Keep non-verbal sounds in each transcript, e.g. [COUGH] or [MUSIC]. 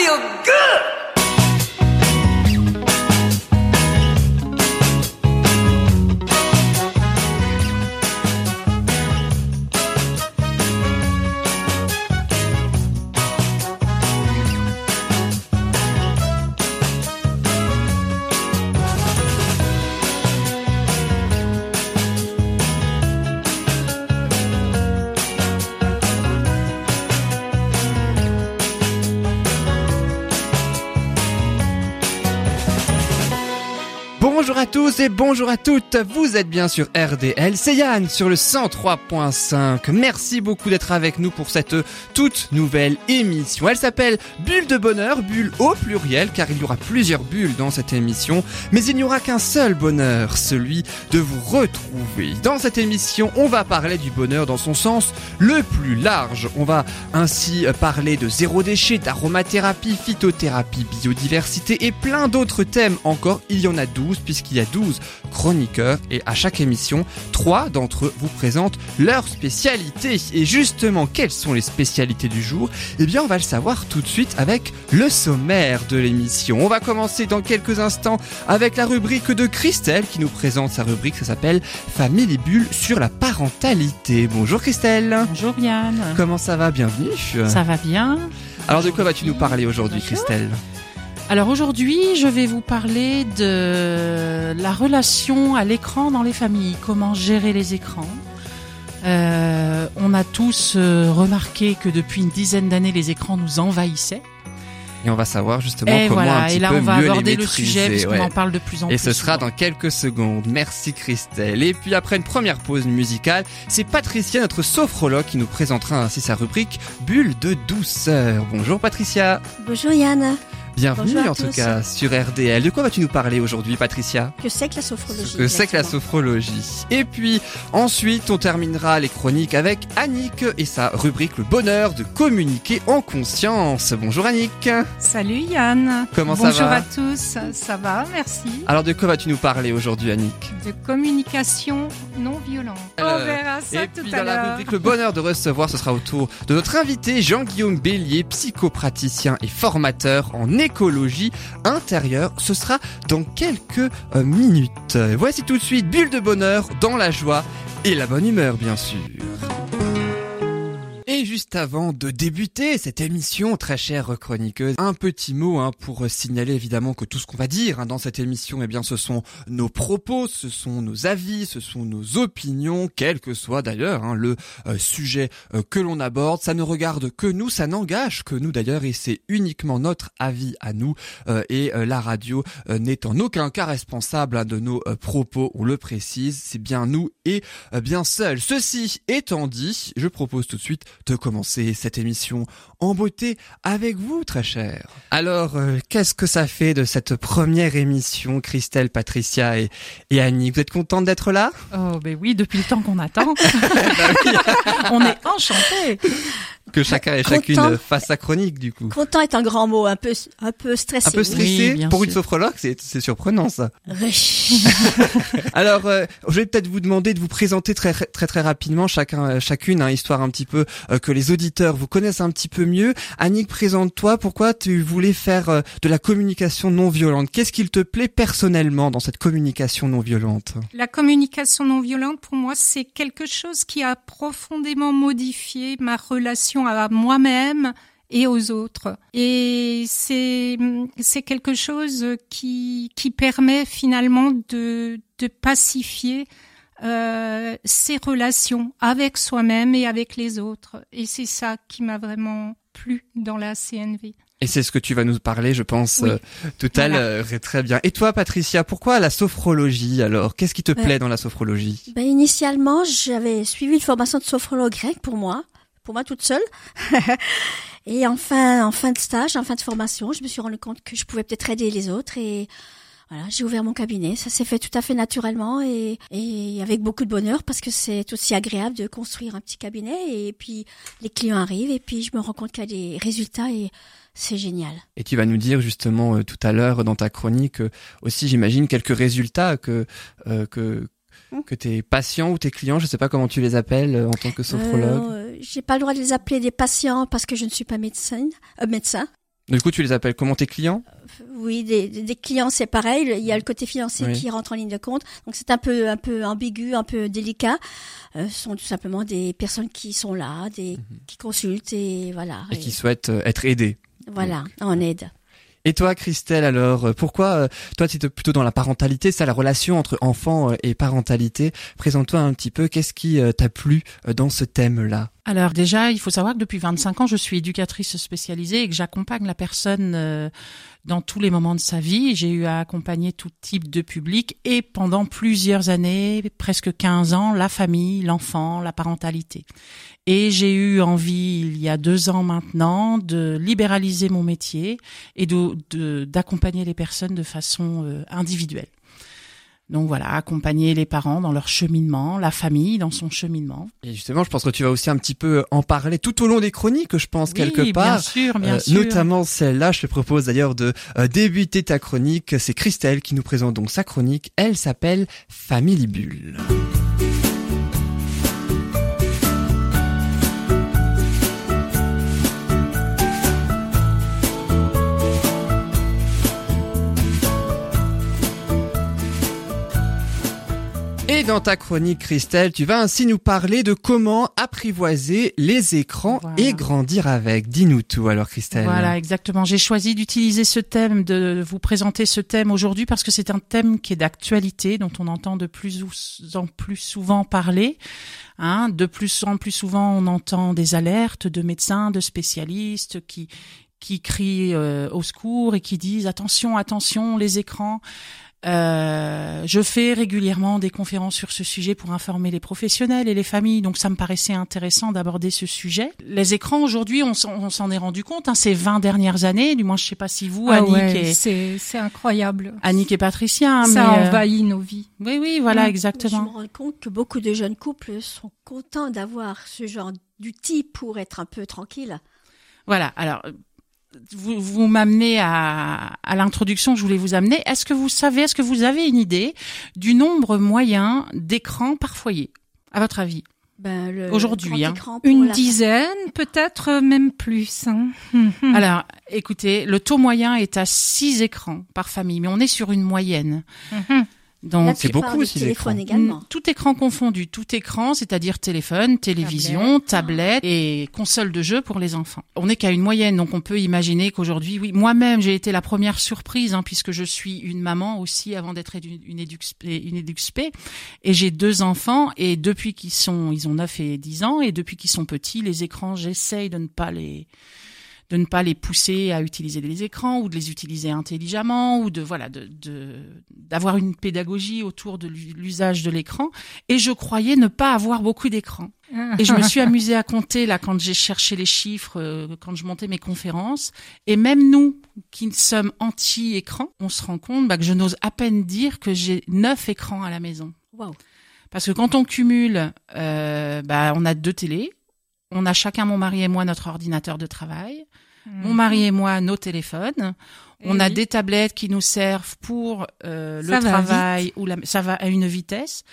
feel good. Bonjour à toutes, vous êtes bien sur RDL, c'est Yann sur le 103.5. Merci beaucoup d'être avec nous pour cette toute nouvelle émission. Elle s'appelle Bulle de bonheur, bulle au pluriel car il y aura plusieurs bulles dans cette émission, mais il n'y aura qu'un seul bonheur, celui de vous retrouver. Dans cette émission, on va parler du bonheur dans son sens le plus large. On va ainsi parler de zéro déchet, d'aromathérapie, phytothérapie, biodiversité et plein d'autres thèmes encore. Il y en a 12 puisqu'il y a 12 chroniqueurs et à chaque émission, trois d'entre eux vous présentent leur spécialité. Et justement, quelles sont les spécialités du jour? Eh bien, on va le savoir tout de suite avec le sommaire de l'émission. On va commencer dans quelques instants avec la rubrique de Christelle qui nous présente sa rubrique, ça s'appelle Famille et Bulles sur la parentalité. Bonjour Christelle. Bonjour Yann. Comment ça va? Bienvenue. Ça va bien. Alors de quoi vas-tu nous parler aujourd'hui Christelle? Alors aujourd'hui, je vais vous parler de la relation à l'écran dans les familles, comment gérer les écrans. Euh, on a tous euh, remarqué que depuis une dizaine d'années, les écrans nous envahissaient. Et on va savoir justement et comment voilà, un petit et là peu on va mieux aborder les le sujet puisqu'on ouais. en parle de plus en Et plus. ce sera souvent. dans quelques secondes. Merci Christelle. Et puis après une première pause musicale, c'est Patricia, notre sophrologue, qui nous présentera ainsi sa rubrique Bulle de douceur. Bonjour Patricia. Bonjour Yann, Bienvenue Bonjour en tout tous. cas sur RDL. De quoi vas-tu nous parler aujourd'hui Patricia? Que c'est que la sophrologie que c'est que la sophrologie? Et puis ensuite, on terminera les chroniques avec Annick et sa rubrique Le bonheur de communiquer en conscience. Bonjour Annick. Salut Yann. Comment ça Bonjour va à tous. Ça va, merci. Alors de quoi vas-tu nous parler aujourd'hui Annick? De communication non violente. Alors, On verra ça Et tout puis à dans la rubrique Le bonheur de recevoir, ce sera au tour de notre invité Jean-Guillaume Bélier, psychopraticien et formateur en écologie intérieure. Ce sera dans quelques euh, minutes. Voici tout de suite Bulle de bonheur dans la joie et la bonne humeur bien sûr. Juste avant de débuter cette émission, très chère chroniqueuse, un petit mot hein, pour signaler évidemment que tout ce qu'on va dire hein, dans cette émission, eh bien, ce sont nos propos, ce sont nos avis, ce sont nos opinions, quel que soit d'ailleurs hein, le euh, sujet euh, que l'on aborde. Ça ne regarde que nous, ça n'engage que nous d'ailleurs, et c'est uniquement notre avis à nous. euh, et euh, la radio n'est en aucun cas responsable hein, de nos propos. On le précise, c'est bien nous et bien seul. Ceci étant dit, je propose tout de suite de commencer cette émission en beauté avec vous, très cher. Alors, euh, qu'est-ce que ça fait de cette première émission, Christelle, Patricia et, et Annie? Vous êtes contente d'être là? Oh ben oui, depuis le temps qu'on attend. [LAUGHS] [LAUGHS] on est enchantés. Que chacun et chacune Content. fasse sa chronique, du coup. Content est un grand mot, un peu, un peu stressé. Un peu stressé Oui, pour une sûr. sophrologue, c'est c'est surprenant ça. Riche. [LAUGHS] Alors, euh, je vais peut-être vous demander de vous présenter très très très rapidement chacun euh, chacune, hein, histoire un petit peu euh, que les auditeurs vous connaissent un petit peu mieux. Annick, présente-toi. Pourquoi tu voulais faire euh, de la communication non violente? Qu'est-ce qu'il te plaît personnellement dans cette communication non violente? La communication non violente, pour moi, c'est quelque chose qui a profondément modifié ma relation à moi-même et aux autres. Et c'est c'est quelque chose qui qui permet finalement de de pacifier euh, ses relations avec soi-même et avec les autres. Et c'est ça qui m'a vraiment plu dans la CNV. Et c'est ce que tu vas nous parler, je pense, Oui. euh, tout à l'heure. Et Très bien. Et toi, Patricia, pourquoi la sophrologie alors? Qu'est-ce qui te Ouais. plaît dans la sophrologie? Ben, initialement, j'avais suivi une formation de sophrologue grec pour moi, moi toute seule. [LAUGHS] et en fin, en fin de stage, en fin de formation, je me suis rendu compte que je pouvais peut-être aider les autres et voilà, j'ai ouvert mon cabinet. Ça s'est fait tout à fait naturellement et, et avec beaucoup de bonheur parce que c'est aussi agréable de construire un petit cabinet et puis les clients arrivent et puis je me rends compte qu'il y a des résultats et c'est génial. Et tu vas nous dire justement euh, tout à l'heure dans ta chronique euh, aussi, j'imagine, quelques résultats que euh, que. Que tes patients ou tes clients, je sais pas comment tu les appelles euh, en tant que sophrologue. Euh, j'ai pas le droit de les appeler des patients parce que je ne suis pas médecin. Euh, médecin. Du coup, tu les appelles comment tes clients? Oui, des, des clients, c'est pareil. Il y a le côté financier Oui. qui rentre en ligne de compte. Donc c'est un peu, un peu ambigu, un peu délicat. Euh, ce sont tout simplement des personnes qui sont là, des, qui consultent et voilà. et Et qui souhaitent euh, être aidés. voilà, en aide. Et toi, Christelle, alors, euh, pourquoi euh, toi, tu es plutôt dans la parentalité, ça, la relation entre enfant euh, et parentalité? Présente-toi un petit peu. Qu'est-ce qui t'a plu dans ce thème-là? Alors déjà, il faut savoir que depuis 25 ans, je suis éducatrice spécialisée et que j'accompagne la personne euh, dans tous les moments de sa vie. J'ai eu à accompagner tout type de public et pendant plusieurs années, presque 15 ans, la famille, l'enfant, la parentalité. Et j'ai eu envie, il y a deux ans maintenant, de libéraliser mon métier et de de- d'accompagner les personnes de façon euh, individuelle. Donc voilà, accompagner les parents dans leur cheminement, la famille dans son cheminement. Et justement, je pense que tu vas aussi un petit peu en parler tout au long des chroniques, je pense, quelque part. Bien sûr, bien Euh, sûr. notamment celle-là, je te propose d'ailleurs de euh, débuter ta chronique. C'est Christelle qui nous présente donc sa chronique. Elle s'appelle Family Bulle. Et dans ta chronique, Christelle, tu vas ainsi nous parler de comment apprivoiser les écrans Voilà. et grandir avec. Dis-nous tout alors, Christelle. Voilà, exactement. J'ai choisi d'utiliser ce thème, de vous présenter ce thème aujourd'hui parce que c'est un thème qui est d'actualité, dont on entend de plus en plus souvent parler. Hein, de plus en plus souvent, on entend des alertes de médecins, de spécialistes qui qui crient euh, au secours et qui disent attention, attention, les écrans. Euh, je fais régulièrement des conférences sur ce sujet pour informer les professionnels et les familles, donc ça me paraissait intéressant d'aborder ce sujet. Les écrans aujourd'hui, on s'en est rendu compte, hein, ces 20 dernières années, du moins je sais pas si vous, Ah Annick, ouais, et, c'est c'est incroyable. Annick et Patricia, hein, Ça mais, euh, envahit nos vies. oui, oui, voilà, Mm. Je me exactement. rends compte que beaucoup de jeunes couples sont contents d'avoir ce genre d'outils pour être un peu tranquille. Voilà, alors vous, vous m'amenez à, à l'introduction, je voulais vous amener. Est-ce que vous savez, est-ce que vous avez une idée du nombre moyen d'écrans par foyer, à votre avis? Ben, le Aujourd'hui, hein. Une la- dizaine, peut-être même plus. hein. Mhm. [LAUGHS] Alors, écoutez, le taux moyen est à 6 écrans par famille, mais on est sur une moyenne. Donc, c'est beaucoup aussi, l'écran. également. Tout écran confondu, tout écran, c'est-à-dire téléphone, télévision, tablette et console de jeu pour les enfants. On n'est qu'à une moyenne, donc on peut imaginer qu'aujourd'hui, oui, moi-même j'ai été la première surprise, hein, puisque je suis une maman aussi avant d'être une une éduxpé, et j'ai deux enfants, et depuis qu'ils sont, ils ont 9 et 10 ans, et depuis qu'ils sont petits, les écrans, j'essaye de ne pas les de ne pas les pousser à utiliser les écrans ou de les utiliser intelligemment ou de voilà de de- d'avoir une pédagogie autour de l'u- l'usage de l'écran. Et je croyais ne pas avoir beaucoup d'écrans. Et je me suis [LAUGHS] amusée à compter là quand j'ai cherché les chiffres euh, quand je montais mes conférences. Et même nous qui sommes anti écran on se rend compte bah, que je n'ose à peine dire que j'ai neuf écrans à la maison. Waouh. parce que quand on cumule euh, bah on a deux télés on a chacun mon mari et moi notre ordinateur de travail mon mari et moi nos téléphones. On a oui. des tablettes qui nous servent pour euh, le travail ou la, ça va à une vitesse.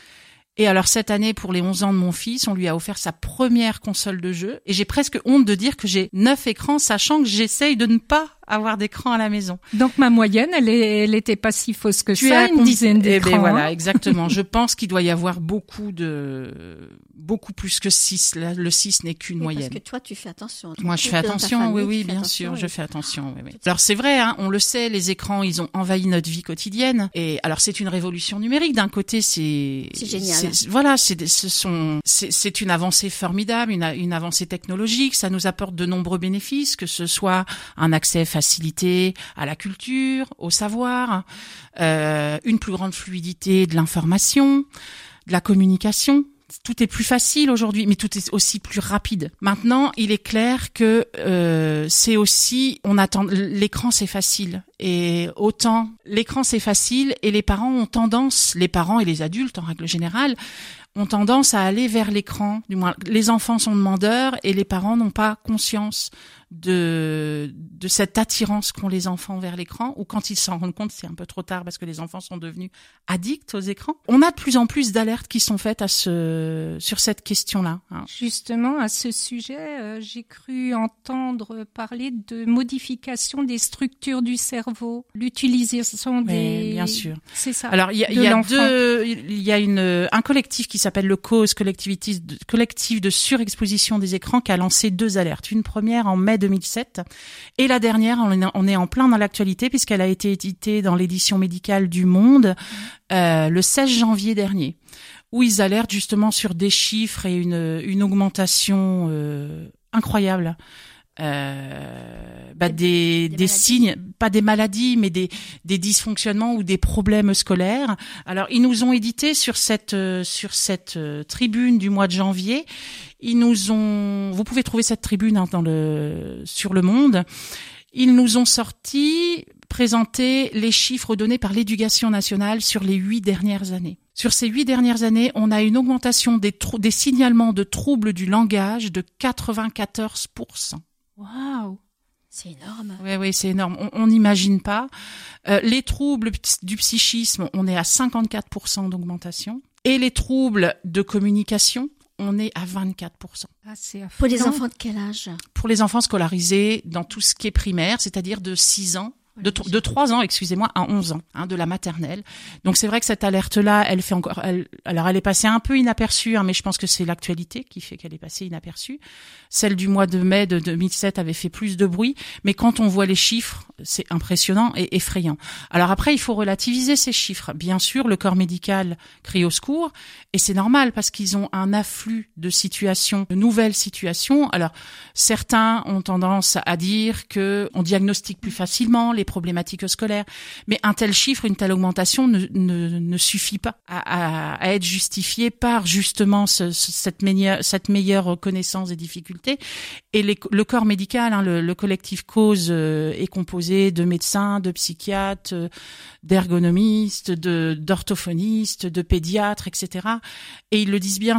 Et alors cette année, pour les 11 ans de mon fils, on lui a offert sa première console de jeu. Et j'ai presque honte de dire que j'ai neuf écrans, sachant que j'essaye de ne pas avoir d'écran à la maison. Donc ma moyenne, elle, est, elle était pas si fausse que Tu ça, une dizaine Eh ben d'écrans. voilà, hein. exactement. Je [LAUGHS] pense qu'il doit y avoir beaucoup de, beaucoup plus que 6. Le 6 n'est qu'une Oui, moyenne. Parce que toi, tu fais attention. Moi, je fais attention, famille, oui, oui, bien attention, sûr, je fais attention. Oui, oui. Alors c'est vrai, hein, on le sait, les écrans, ils ont envahi notre vie quotidienne. Et alors c'est une révolution numérique. D'un côté, c'est C'est génial. Voilà, c'est des- ce sont, c'est c'est une avancée formidable, une, a- une avancée technologique. Ça nous apporte de nombreux bénéfices, que ce soit un accès facilité à la culture, au savoir, euh, une plus grande fluidité de l'information, de la communication. Tout est plus facile aujourd'hui, mais tout est aussi plus rapide. Maintenant, il est clair que euh, c'est aussi, on attend l'écran, c'est facile, et autant l'écran c'est facile, et les parents ont tendance, les parents et les adultes en règle générale, ont tendance à aller vers l'écran. Du moins, les enfants sont demandeurs et les parents n'ont pas conscience de de cette attirance qu'ont les enfants vers l'écran ou quand ils s'en rendent compte c'est un peu trop tard parce que les enfants sont devenus addicts aux écrans. On a de plus en plus d'alertes qui sont faites à ce sur cette question-là. Hein. Justement à ce sujet, euh, j'ai cru entendre parler de modification des structures du cerveau, l'utilisation des bien sûr. C'est ça. Alors il y a, y a deux il y a une un collectif qui s'appelle le Cause collectif de surexposition des écrans qui a lancé deux alertes. Une première en mai 2007 et la dernière, on est en plein dans l'actualité puisqu'elle a été éditée dans l'édition médicale du Monde euh, le 16 janvier dernier, où ils alertent justement sur des chiffres et une, augmentation euh, incroyable. Euh, bah des, des, signes, pas des maladies, mais des, des dysfonctionnements ou des problèmes scolaires. Alors, ils nous ont édité sur cette euh, sur cette euh, tribune du mois de janvier. Ils nous ont, vous pouvez trouver cette tribune hein, dans le sur le Monde. Ils nous ont sorti, présenté les chiffres donnés par l'éducation nationale sur les huit dernières années. Sur ces huit dernières années, on a une augmentation des, des signalements de troubles du langage de 94%. Waouh c'est énorme. Oui, oui, c'est énorme. On n'imagine pas. Euh, les troubles du psychisme, on est à 54% d'augmentation. Et les troubles de communication, on est à 24%. Ah, Pour les enfants de quel âge? Pour les enfants scolarisés dans tout ce qui est primaire, c'est-à-dire de 6 ans de, de 3 ans, excusez-moi, à 11 ans, hein, de la maternelle. Donc c'est vrai que cette alerte-là, elle fait encore, elle, alors elle est passée un peu inaperçue, hein, mais je pense que c'est l'actualité qui fait qu'elle est passée inaperçue. Celle du mois de mai de 2007 avait fait plus de bruit, mais quand on voit les chiffres, c'est impressionnant et effrayant. Alors après, il faut relativiser ces chiffres. Bien sûr, le corps médical crie au secours, et c'est normal parce qu'ils ont un afflux de situations, de nouvelles situations. Alors certains ont tendance à dire que on diagnostique plus facilement les problématiques scolaires. Mais un tel chiffre, une telle augmentation ne, ne, suffit pas à, être justifié par justement ce, cette, meilleure, cette meilleure connaissance des difficultés. Et le corps médical, hein, le, le, collectif cause euh, est composé de médecins, de psychiatres, euh, d'ergonomistes, de d'orthophonistes, de pédiatres, etc. Et ils le disent bien,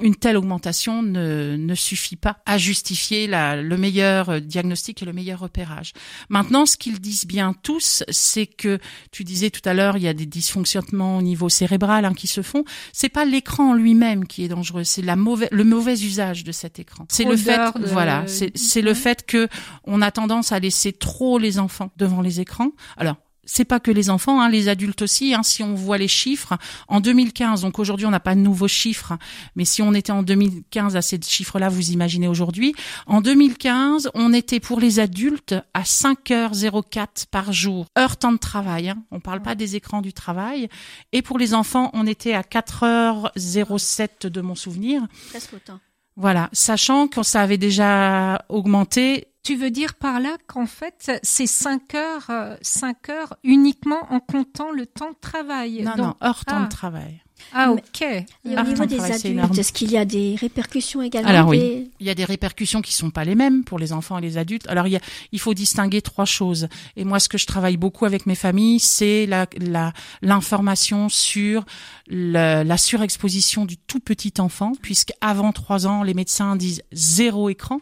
une telle augmentation ne, ne suffit pas à justifier le meilleur diagnostic et le meilleur repérage. Maintenant, ce qu'ils disent bien tous, c'est que tu disais tout à l'heure, il y a des dysfonctionnements au niveau cérébral hein, qui se font. C'est pas l'écran en lui-même qui est dangereux, c'est la mauvaise, le mauvais usage de cet écran. C'est le fait, voilà, c'est le fait que on a tendance à laisser trop les enfants devant les écrans. Alors c'est pas que les enfants, hein, les adultes aussi. Hein, si on voit les chiffres, en 2015, donc aujourd'hui on n'a pas de nouveaux chiffres, mais si on était en 2015 à ces chiffres-là, vous imaginez aujourd'hui. En 2015, on était pour les adultes à 5h04 par jour, heure temps de travail. Hein, on parle pas des écrans du travail. Et pour les enfants, on était à 4h07 de mon souvenir. Presque autant. Voilà, sachant que ça avait déjà augmenté tu veux dire par là qu'en fait, c'est 5 heures, 5 euh, heures uniquement en comptant le temps de travail. Non, non, heure temps de ah. travail. Ah, ok. Et au niveau des adultes, est-ce qu'il y a des répercussions également Alors oui, il y a des répercussions qui sont pas les mêmes pour les enfants et les adultes. Alors il, y a, il faut distinguer trois choses. Et moi, ce que je travaille beaucoup avec mes familles, c'est la, la, l'information sur la, la surexposition du tout petit enfant, puisqu'avant trois ans, les médecins disent zéro écran.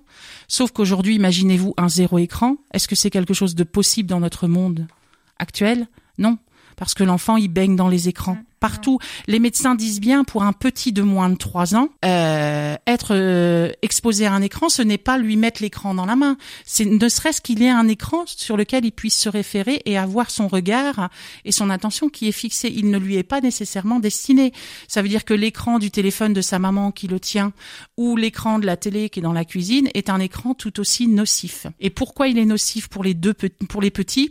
Sauf qu'aujourd'hui, imaginez-vous un zéro écran. Est-ce que c'est quelque chose de possible dans notre monde actuel? Non, parce que l'enfant il baigne dans les écrans mmh. partout. Les médecins disent bien pour un petit de moins de 3 ans, euh, être euh, exposé à un écran, ce n'est pas lui mettre l'écran dans la main. C'est ne serait-ce qu'il ait un écran sur lequel il puisse se référer et avoir son regard et son attention qui est fixé. Il ne lui est pas nécessairement destiné. Ça veut dire que l'écran du téléphone de sa maman qui le tient ou l'écran de la télé qui est dans la cuisine est un écran tout aussi nocif. Et pourquoi il est nocif pour les deux pour les petits?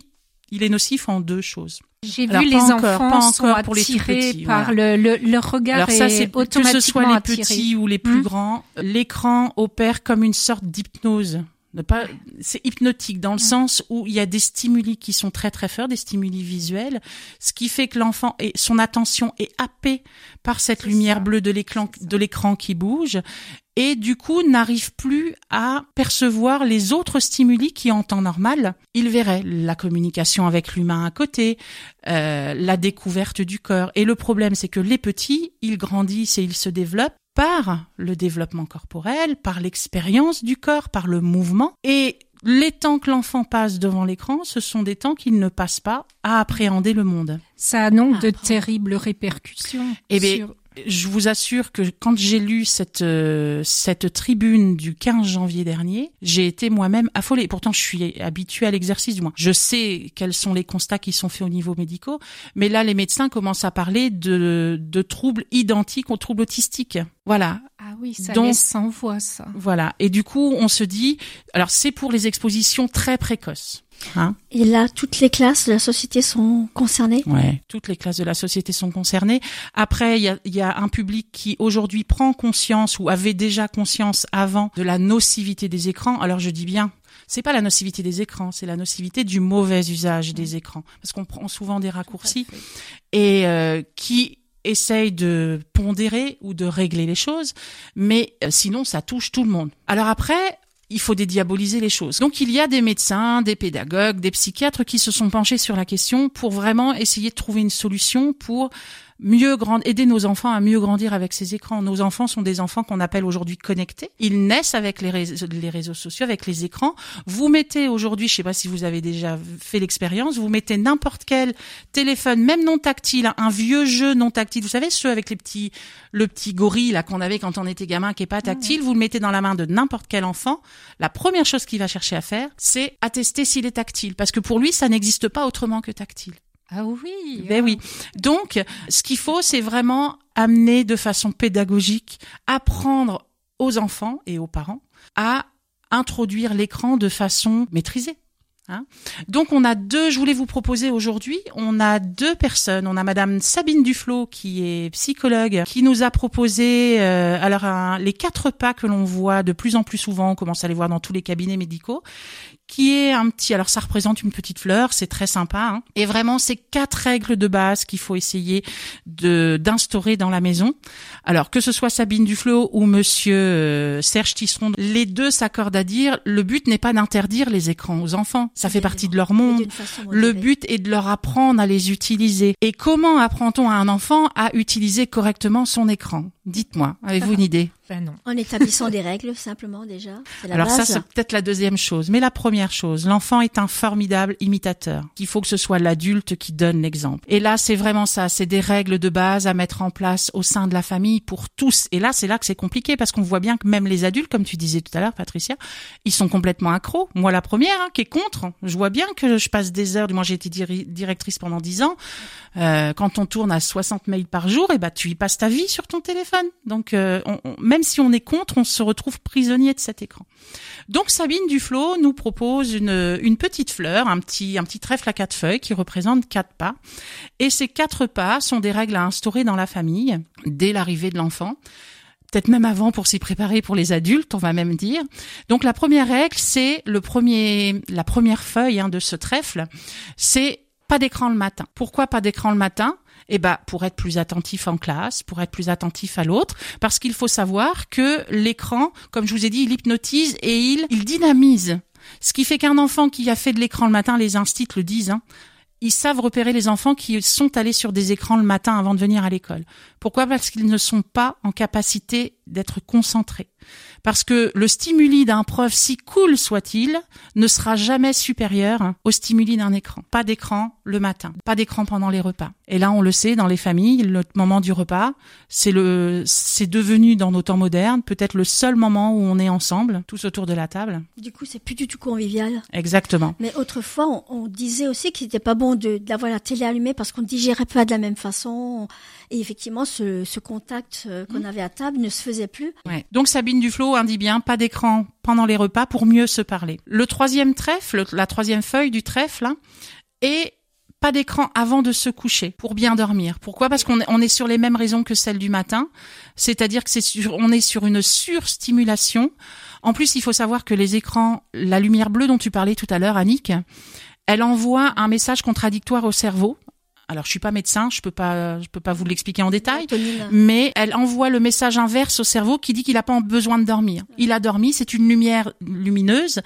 Il est nocif en deux choses. J'ai vu les enfants pas encore pour les petits, par le, le, le, regard Alors ça, c'est que ce soit les petits ou les plus hmm. grands, l'écran opère comme une sorte d'hypnose. Pas, c'est hypnotique dans le hmm. sens où il y a des stimuli qui sont très très forts, des stimuli visuels, ce qui fait que l'enfant et son attention est happée par cette lumière bleue de l'écran de l'écran qui bouge et du coup n'arrive plus à percevoir les autres stimuli qui en temps normal il verrait la communication avec l'humain à côté, euh, la découverte du corps. Et le problème c'est que les petits, ils grandissent et ils se développent par le développement corporel, par l'expérience du corps, par le mouvement. Et les temps que l'enfant passe devant l'écran, ce sont des temps qu'il ne passe pas à appréhender le monde. Ça a donc de terribles répercussions. Eh bien, sur- je vous assure que quand j'ai lu cette euh, cette tribune du 15 janvier dernier, j'ai été moi-même affolée. Pourtant, je suis habituée à l'exercice du moins. Je sais quels sont les constats qui sont faits au niveau médicaux, mais là, les médecins commencent à parler de de troubles identiques aux troubles autistiques. Voilà, Ah oui, ça Donc- laisse sans voix, ça. voilà. Et du coup, on se dit, alors c'est pour les expositions très précoces. Hein? Et là, toutes les classes de la société sont concernées. Ouais, toutes les classes de la société sont concernées. Après, il y a, il y a un public qui aujourd'hui prend conscience ou avait déjà conscience avant de la nocivité des écrans. Alors je dis bien, c'est pas la nocivité des écrans, c'est la nocivité du mauvais usage des écrans, parce qu'on prend souvent des raccourcis et euh, qui essaye de pondérer ou de régler les choses, mais euh, sinon ça touche tout le monde. Alors après, il faut dédiaboliser les choses. Donc il y a des médecins, des pédagogues, des psychiatres qui se sont penchés sur la question pour vraiment essayer de trouver une solution pour mieux grand aider nos enfants à mieux grandir avec ces écrans. Nos enfants sont des enfants qu'on appelle aujourd'hui connectés. Ils naissent avec les réseaux, les réseaux sociaux, avec les écrans. Vous mettez aujourd'hui, je sais pas si vous avez déjà fait l'expérience, vous mettez n'importe quel téléphone, même non tactile, un vieux jeu non tactile. Vous savez ceux avec les petits, le petit gorille là qu'on avait quand on était gamin qui est pas tactile. Vous le mettez dans la main de n'importe quel enfant. La première chose qu'il va chercher à faire, c'est attester s'il est tactile, parce que pour lui, ça n'existe pas autrement que tactile. Ah oui. Ben oui. Donc, ce qu'il faut, c'est vraiment amener de façon pédagogique, apprendre aux enfants et aux parents à introduire l'écran de façon maîtrisée. Hein Donc on a deux, je voulais vous proposer aujourd'hui, on a deux personnes. On a Madame Sabine Duflo qui est psychologue, qui nous a proposé euh, alors un- les quatre pas que l'on voit de plus en plus souvent, on commence à les voir dans tous les cabinets médicaux, qui est un petit, alors ça représente une petite fleur, c'est très sympa, hein. et vraiment c'est quatre règles de base qu'il faut essayer de d'instaurer dans la maison. Alors que ce soit Sabine Duflo ou Monsieur euh, Serge Tisseron, les deux s'accordent à dire le but n'est pas d'interdire les écrans aux enfants, ça fait partie de leur monde. Le but est de leur apprendre à les utiliser. Et comment apprend-on à un enfant à utiliser correctement son écran? Dites-moi, avez-vous une idée? Ben non. En établissant des règles, simplement, déjà. La Alors ça, c'est peut-être la deuxième chose. Mais la première chose, l'enfant est un formidable imitateur. Il faut que ce soit l'adulte qui donne l'exemple. Et là, c'est vraiment ça. C'est des règles de base à mettre en place au sein de la famille pour tous. Et là, c'est là que c'est compliqué parce qu'on voit bien que même les adultes, comme tu disais tout à l'heure, Patricia, ils sont complètement accros. Moi, la première, hein, qui est contre. Je vois bien que je passe des heures. Moi, j'ai été diri- directrice pendant 10 ans. Euh, quand on tourne à 60 mails par jour, et ben tu y passes ta vie sur ton téléphone. Donc euh, on- on- même si on est contre, on se retrouve prisonnier de cet écran. Donc Sabine Duflo nous propose une, une petite fleur, un petit un petit trèfle à quatre feuilles qui représente quatre pas. Et ces quatre pas sont des règles à instaurer dans la famille dès l'arrivée de l'enfant. Peut-être même avant pour s'y préparer pour les adultes, on va même dire. Donc la première règle, c'est le premier, la première feuille hein, de ce trèfle, c'est pas d'écran le matin. Pourquoi pas d'écran le matin? Eh ben, pour être plus attentif en classe, pour être plus attentif à l'autre, parce qu'il faut savoir que l'écran, comme je vous ai dit, il hypnotise et il, il dynamise. Ce qui fait qu'un enfant qui a fait de l'écran le matin, les instits le disent, hein, ils savent repérer les enfants qui sont allés sur des écrans le matin avant de venir à l'école. Pourquoi? Parce qu'ils ne sont pas en capacité d'être concentrés. Parce que le stimuli d'un prof, si cool soit-il, ne sera jamais supérieur au stimuli d'un écran. Pas d'écran le matin, pas d'écran pendant les repas. Et là, on le sait, dans les familles, le moment du repas, c'est le, c'est devenu dans nos temps modernes peut-être le seul moment où on est ensemble, tous autour de la table. Du coup, c'est plus du tout convivial. Exactement. Mais autrefois, on, on disait aussi qu'il n'était pas bon de d'avoir la télé allumée parce qu'on ne digérait pas de la même façon. Et effectivement, ce, ce contact euh, qu'on avait à table ne se faisait plus. Ouais. Donc Sabine Duflo dit bien pas d'écran pendant les repas pour mieux se parler. Le troisième trèfle, la troisième feuille du trèfle, hein, est pas d'écran avant de se coucher pour bien dormir. Pourquoi? Parce qu'on est, on est sur les mêmes raisons que celles du matin, c'est-à-dire que c'est sur, on est sur une surstimulation. En plus, il faut savoir que les écrans, la lumière bleue dont tu parlais tout à l'heure, Annick, elle envoie un message contradictoire au cerveau. Alors, je suis pas médecin, je peux pas, je peux pas vous l'expliquer en détail mais elle envoie le message inverse au cerveau qui dit qu'il n'a pas besoin de dormir. Il a dormi, c'est une lumière lumineuse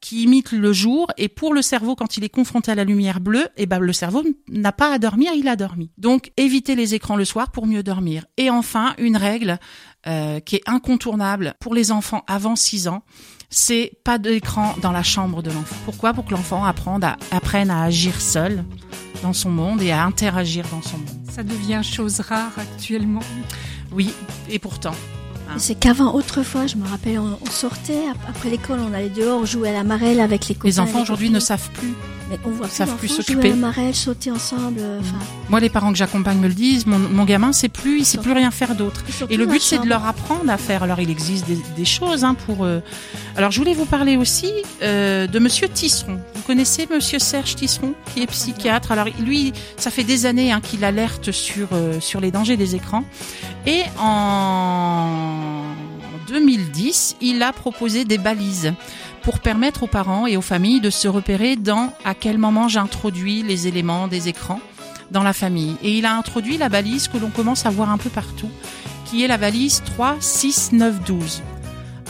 qui imite le jour et pour le cerveau quand il est confronté à la lumière bleue, eh ben le cerveau n'a pas à dormir, il a dormi. Donc évitez les écrans le soir pour mieux dormir. Et enfin, une règle euh, qui est incontournable pour les enfants avant 6 ans, c'est pas d'écran dans la chambre de l'enfant. Pourquoi? Pour que l'enfant apprenne à, apprenne à agir seul dans son monde et à interagir dans son monde. Ça devient chose rare actuellement. Oui, et pourtant. Hein. C'est qu'avant, autrefois, je me rappelle, on, sortait après l'école, on allait dehors jouer à la marelle avec les copains. Les enfants aujourd'hui ne savent plus. Mais on voit savent plus s'occuper. Marelle, sauter ensemble. Euh, Moi, les parents que j'accompagne me le disent. Mon, gamin, c'est plus, il sait plus rien faire d'autre. Et le but, c'est de leur apprendre à faire. Alors, il existe des, choses hein, pour. Euh, alors, je voulais vous parler aussi euh, de Monsieur Tisseron. Vous connaissez Monsieur Serge Tisseron, qui est psychiatre? Alors, lui, ça fait des années hein, qu'il alerte sur sur les dangers des écrans. Et en 2010, il a proposé des balises pour permettre aux parents et aux familles de se repérer dans à quel moment j'introduis les éléments des écrans dans la famille. Et il a introduit la balise que l'on commence à voir un peu partout, qui est la balise 3, 6, 9, 12.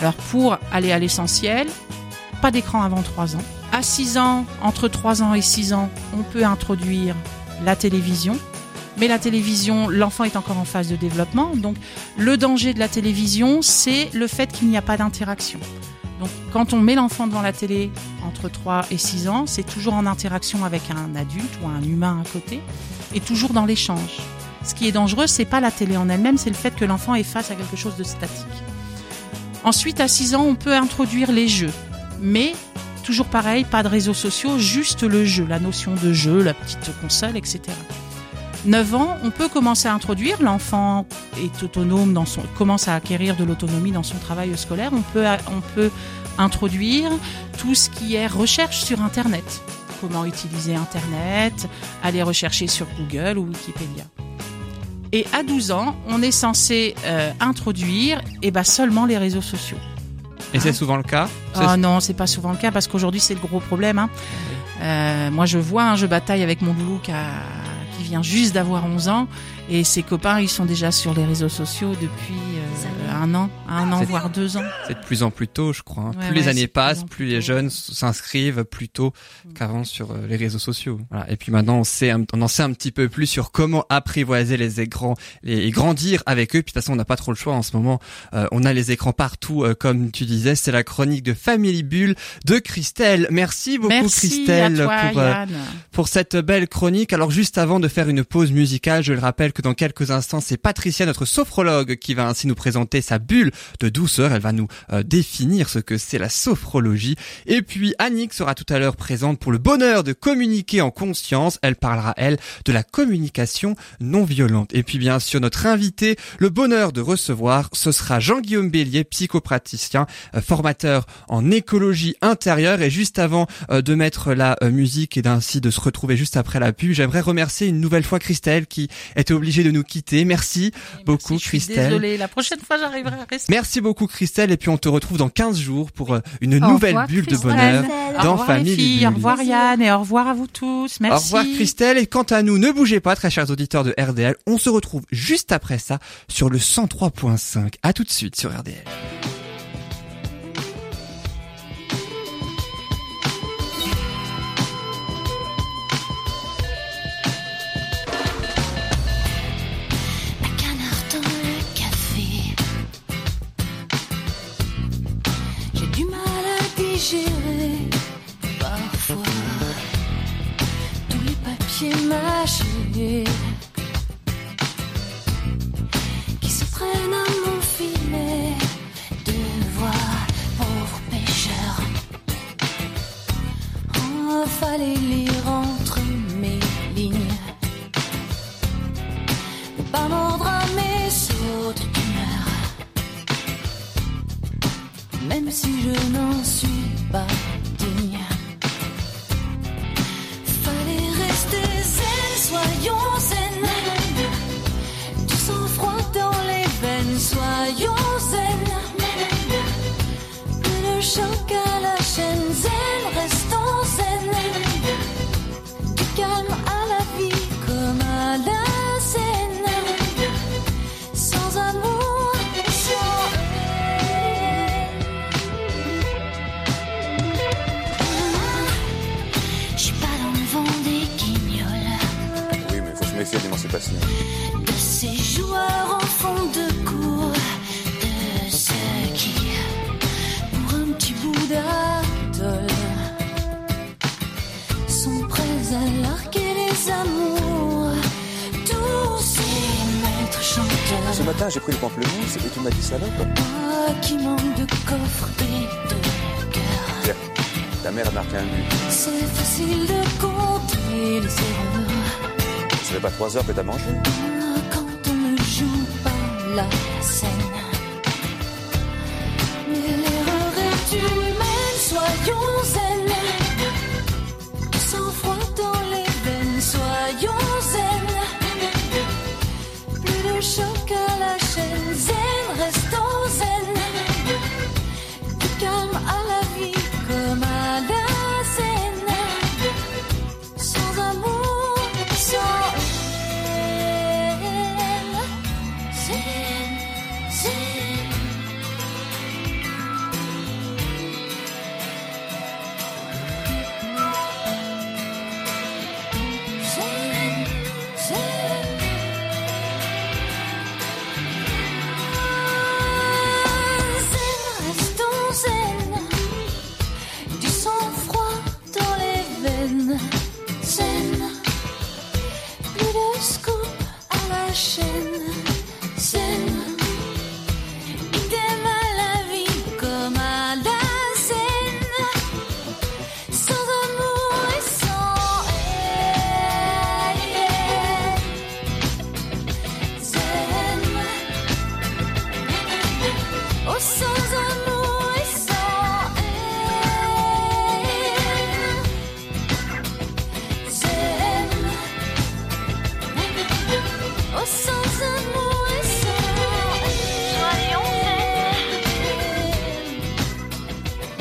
Alors pour aller à l'essentiel, pas d'écran avant 3 ans. À 6 ans, entre 3 ans et 6 ans, on peut introduire la télévision, mais la télévision, l'enfant est encore en phase de développement. Donc le danger de la télévision, c'est le fait qu'il n'y a pas d'interaction. Donc quand on met l'enfant devant la télé entre 3 et 6 ans, c'est toujours en interaction avec un adulte ou un humain à côté et toujours dans l'échange. Ce qui est dangereux, c'est pas la télé en elle-même, c'est le fait que l'enfant est face à quelque chose de statique. Ensuite, à 6 ans, on peut introduire les jeux, mais toujours pareil, pas de réseaux sociaux, juste le jeu, la notion de jeu, la petite console, etc. 9 ans, on peut commencer à introduire. L'enfant est autonome, dans son, commence à acquérir de l'autonomie dans son travail scolaire. On peut, on peut introduire tout ce qui est recherche sur Internet. Comment utiliser Internet, aller rechercher sur Google ou Wikipédia. Et à 12 ans, on est censé euh, introduire eh ben, seulement les réseaux sociaux. Et c'est souvent le cas? Ah non, c'est pas souvent le cas parce qu'aujourd'hui c'est le gros problème. Hein. Euh, moi je vois, hein, je bataille avec mon boulot qui a qui vient juste d'avoir 11 ans et ses copains, ils sont déjà sur les réseaux sociaux depuis euh, un an, un an voire deux ans. C'est de plus en plus tôt, je crois. Hein. plus les années passent, plus, les jeunes s'inscrivent plus tôt mm. qu'avant sur euh, les réseaux sociaux. Voilà. Et puis maintenant, on sait, on en sait un petit peu plus sur comment apprivoiser les écrans et grandir avec eux. Puis de toute façon, on n'a pas trop le choix en ce moment. Euh, on a les écrans partout, comme tu disais. C'est la chronique de Family Bull de Christelle. Merci beaucoup, Christelle, pour pour cette belle chronique. Alors juste avant de faire une pause musicale, je le rappelle que dans quelques instants, c'est Patricia, notre sophrologue, qui va ainsi nous présenter sa bulle de douceur. Elle va nous euh, définir ce que c'est la sophrologie. Et puis Annick sera tout à l'heure présente pour le bonheur de communiquer en conscience. Elle parlera, elle, de la communication non violente. Et puis bien sûr, notre invité, le bonheur de recevoir, ce sera Jean-Guillaume Bélier, psychopraticien, euh, formateur en écologie intérieure. Et juste avant euh, de mettre la musique et d'ainsi de se retrouver juste après la pub, j'aimerais remercier une nouvelle fois Christelle qui était obligée de nous quitter. Merci, beaucoup, Christelle. Désolée, la prochaine fois j'arriverai à rester. Merci beaucoup, Christelle. Et puis on te retrouve dans 15 jours pour euh, une nouvelle bulle de bonheur dans Famille Au revoir Yann et au revoir à vous tous. Merci. Au revoir Christelle. Et quant à nous, ne bougez pas, très chers auditeurs de RDL. On se retrouve juste après ça sur le 103.5. À tout de suite sur RDL. Qui se prennent à mon filet de voix, pauvres pêcheurs. Oh, fallait lire entre mes lignes, ne pas mordre à mes sautes d'humeur, même si je n'en suis De ces joueurs en fond de cours, de ceux qui, pour un petit bout d'atoll, sont prêts à larguer les amours. Tous ces maîtres chanteurs. Ce matin, j'ai pris le pamplemousse et tu m'as dit salope. Moi qui manque de coffre et de cœur. Ta mère a marqué un but. C'est facile de compter les erreurs. Fait pas trois heures que t'as mangé. Quand on ne joue pas la scène. L'erreur est humaine, soyons zen. Sans froid dans les veines, soyons zen. Plus de choc à la chaîne, zen, restons zen.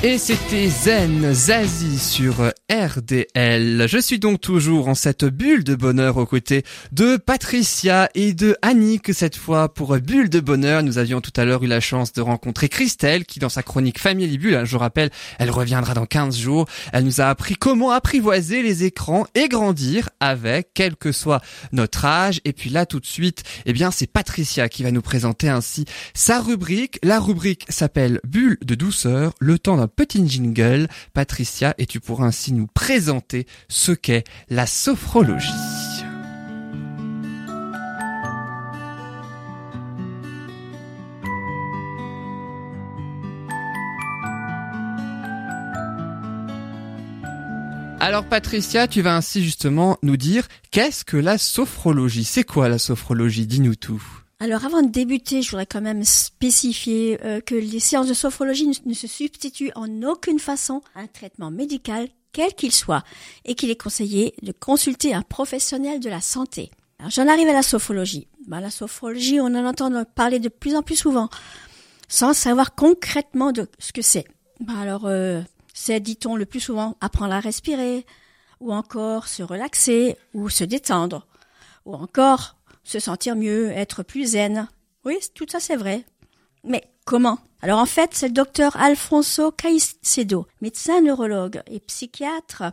Et c'était Zen Zazie sur RDL. Je suis donc toujours en cette bulle de bonheur aux côtés de Patricia et de Annick cette fois pour Bulle de bonheur. Nous avions tout à l'heure eu la chance de rencontrer Christelle qui dans sa chronique Family Bulle, hein, je rappelle, elle reviendra dans 15 jours. Elle nous a appris comment apprivoiser les écrans et grandir avec quel que soit notre âge. Et puis là tout de suite, eh bien c'est Patricia qui va nous présenter ainsi sa rubrique. La rubrique s'appelle Bulle de douceur, le temps d'un petit jingle. Patricia, et tu pourras ainsi nous présenter ce qu'est la sophrologie. Alors Patricia, tu vas ainsi justement nous dire qu'est-ce que la sophrologie? C'est quoi la sophrologie? Dis-nous tout. Alors avant de débuter, je voudrais quand même spécifier euh, que les séances de sophrologie ne, ne se substituent en aucune façon à un traitement médical, quel qu'il soit, et qu'il est conseillé de consulter un professionnel de la santé. J'en arrive à la sophrologie. Ben, la sophrologie, on en entend parler de plus en plus souvent, sans savoir concrètement de ce que c'est. Ben, alors, euh, c'est, dit-on le plus souvent, apprendre à respirer, ou encore se relaxer, ou se détendre, ou encore se sentir mieux, être plus zen. Oui, tout ça c'est vrai. Mais comment Alors en fait, c'est le docteur Alfonso Caicedo, médecin neurologue et psychiatre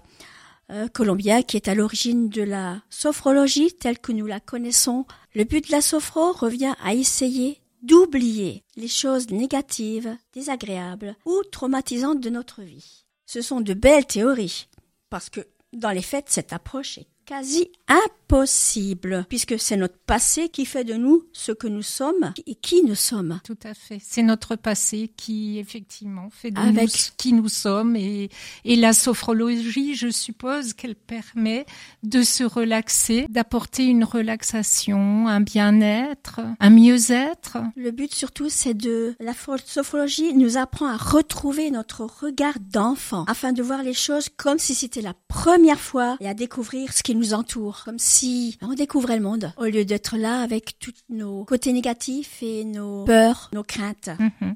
euh, colombien qui est à l'origine de la sophrologie telle que nous la connaissons. Le but de la sophro revient à essayer d'oublier les choses négatives, désagréables ou traumatisantes de notre vie. Ce sont de belles théories, parce que dans les faits, cette approche est quasi impossible, puisque c'est notre passé qui fait de nous ce que nous sommes et qui nous sommes. Tout à fait. C'est notre passé qui, effectivement, fait de Avec- nous ce qui nous sommes. Et, et la sophrologie, je suppose qu'elle permet de se relaxer, d'apporter une relaxation, un bien-être, un mieux-être. Le but surtout, c'est de la sophrologie nous apprend à retrouver notre regard d'enfant, afin de voir les choses comme si c'était la première fois et à découvrir ce qui nous entoure, comme si on découvrait le monde, au lieu d'être là avec tous nos côtés négatifs et nos peurs, nos craintes. Mhm.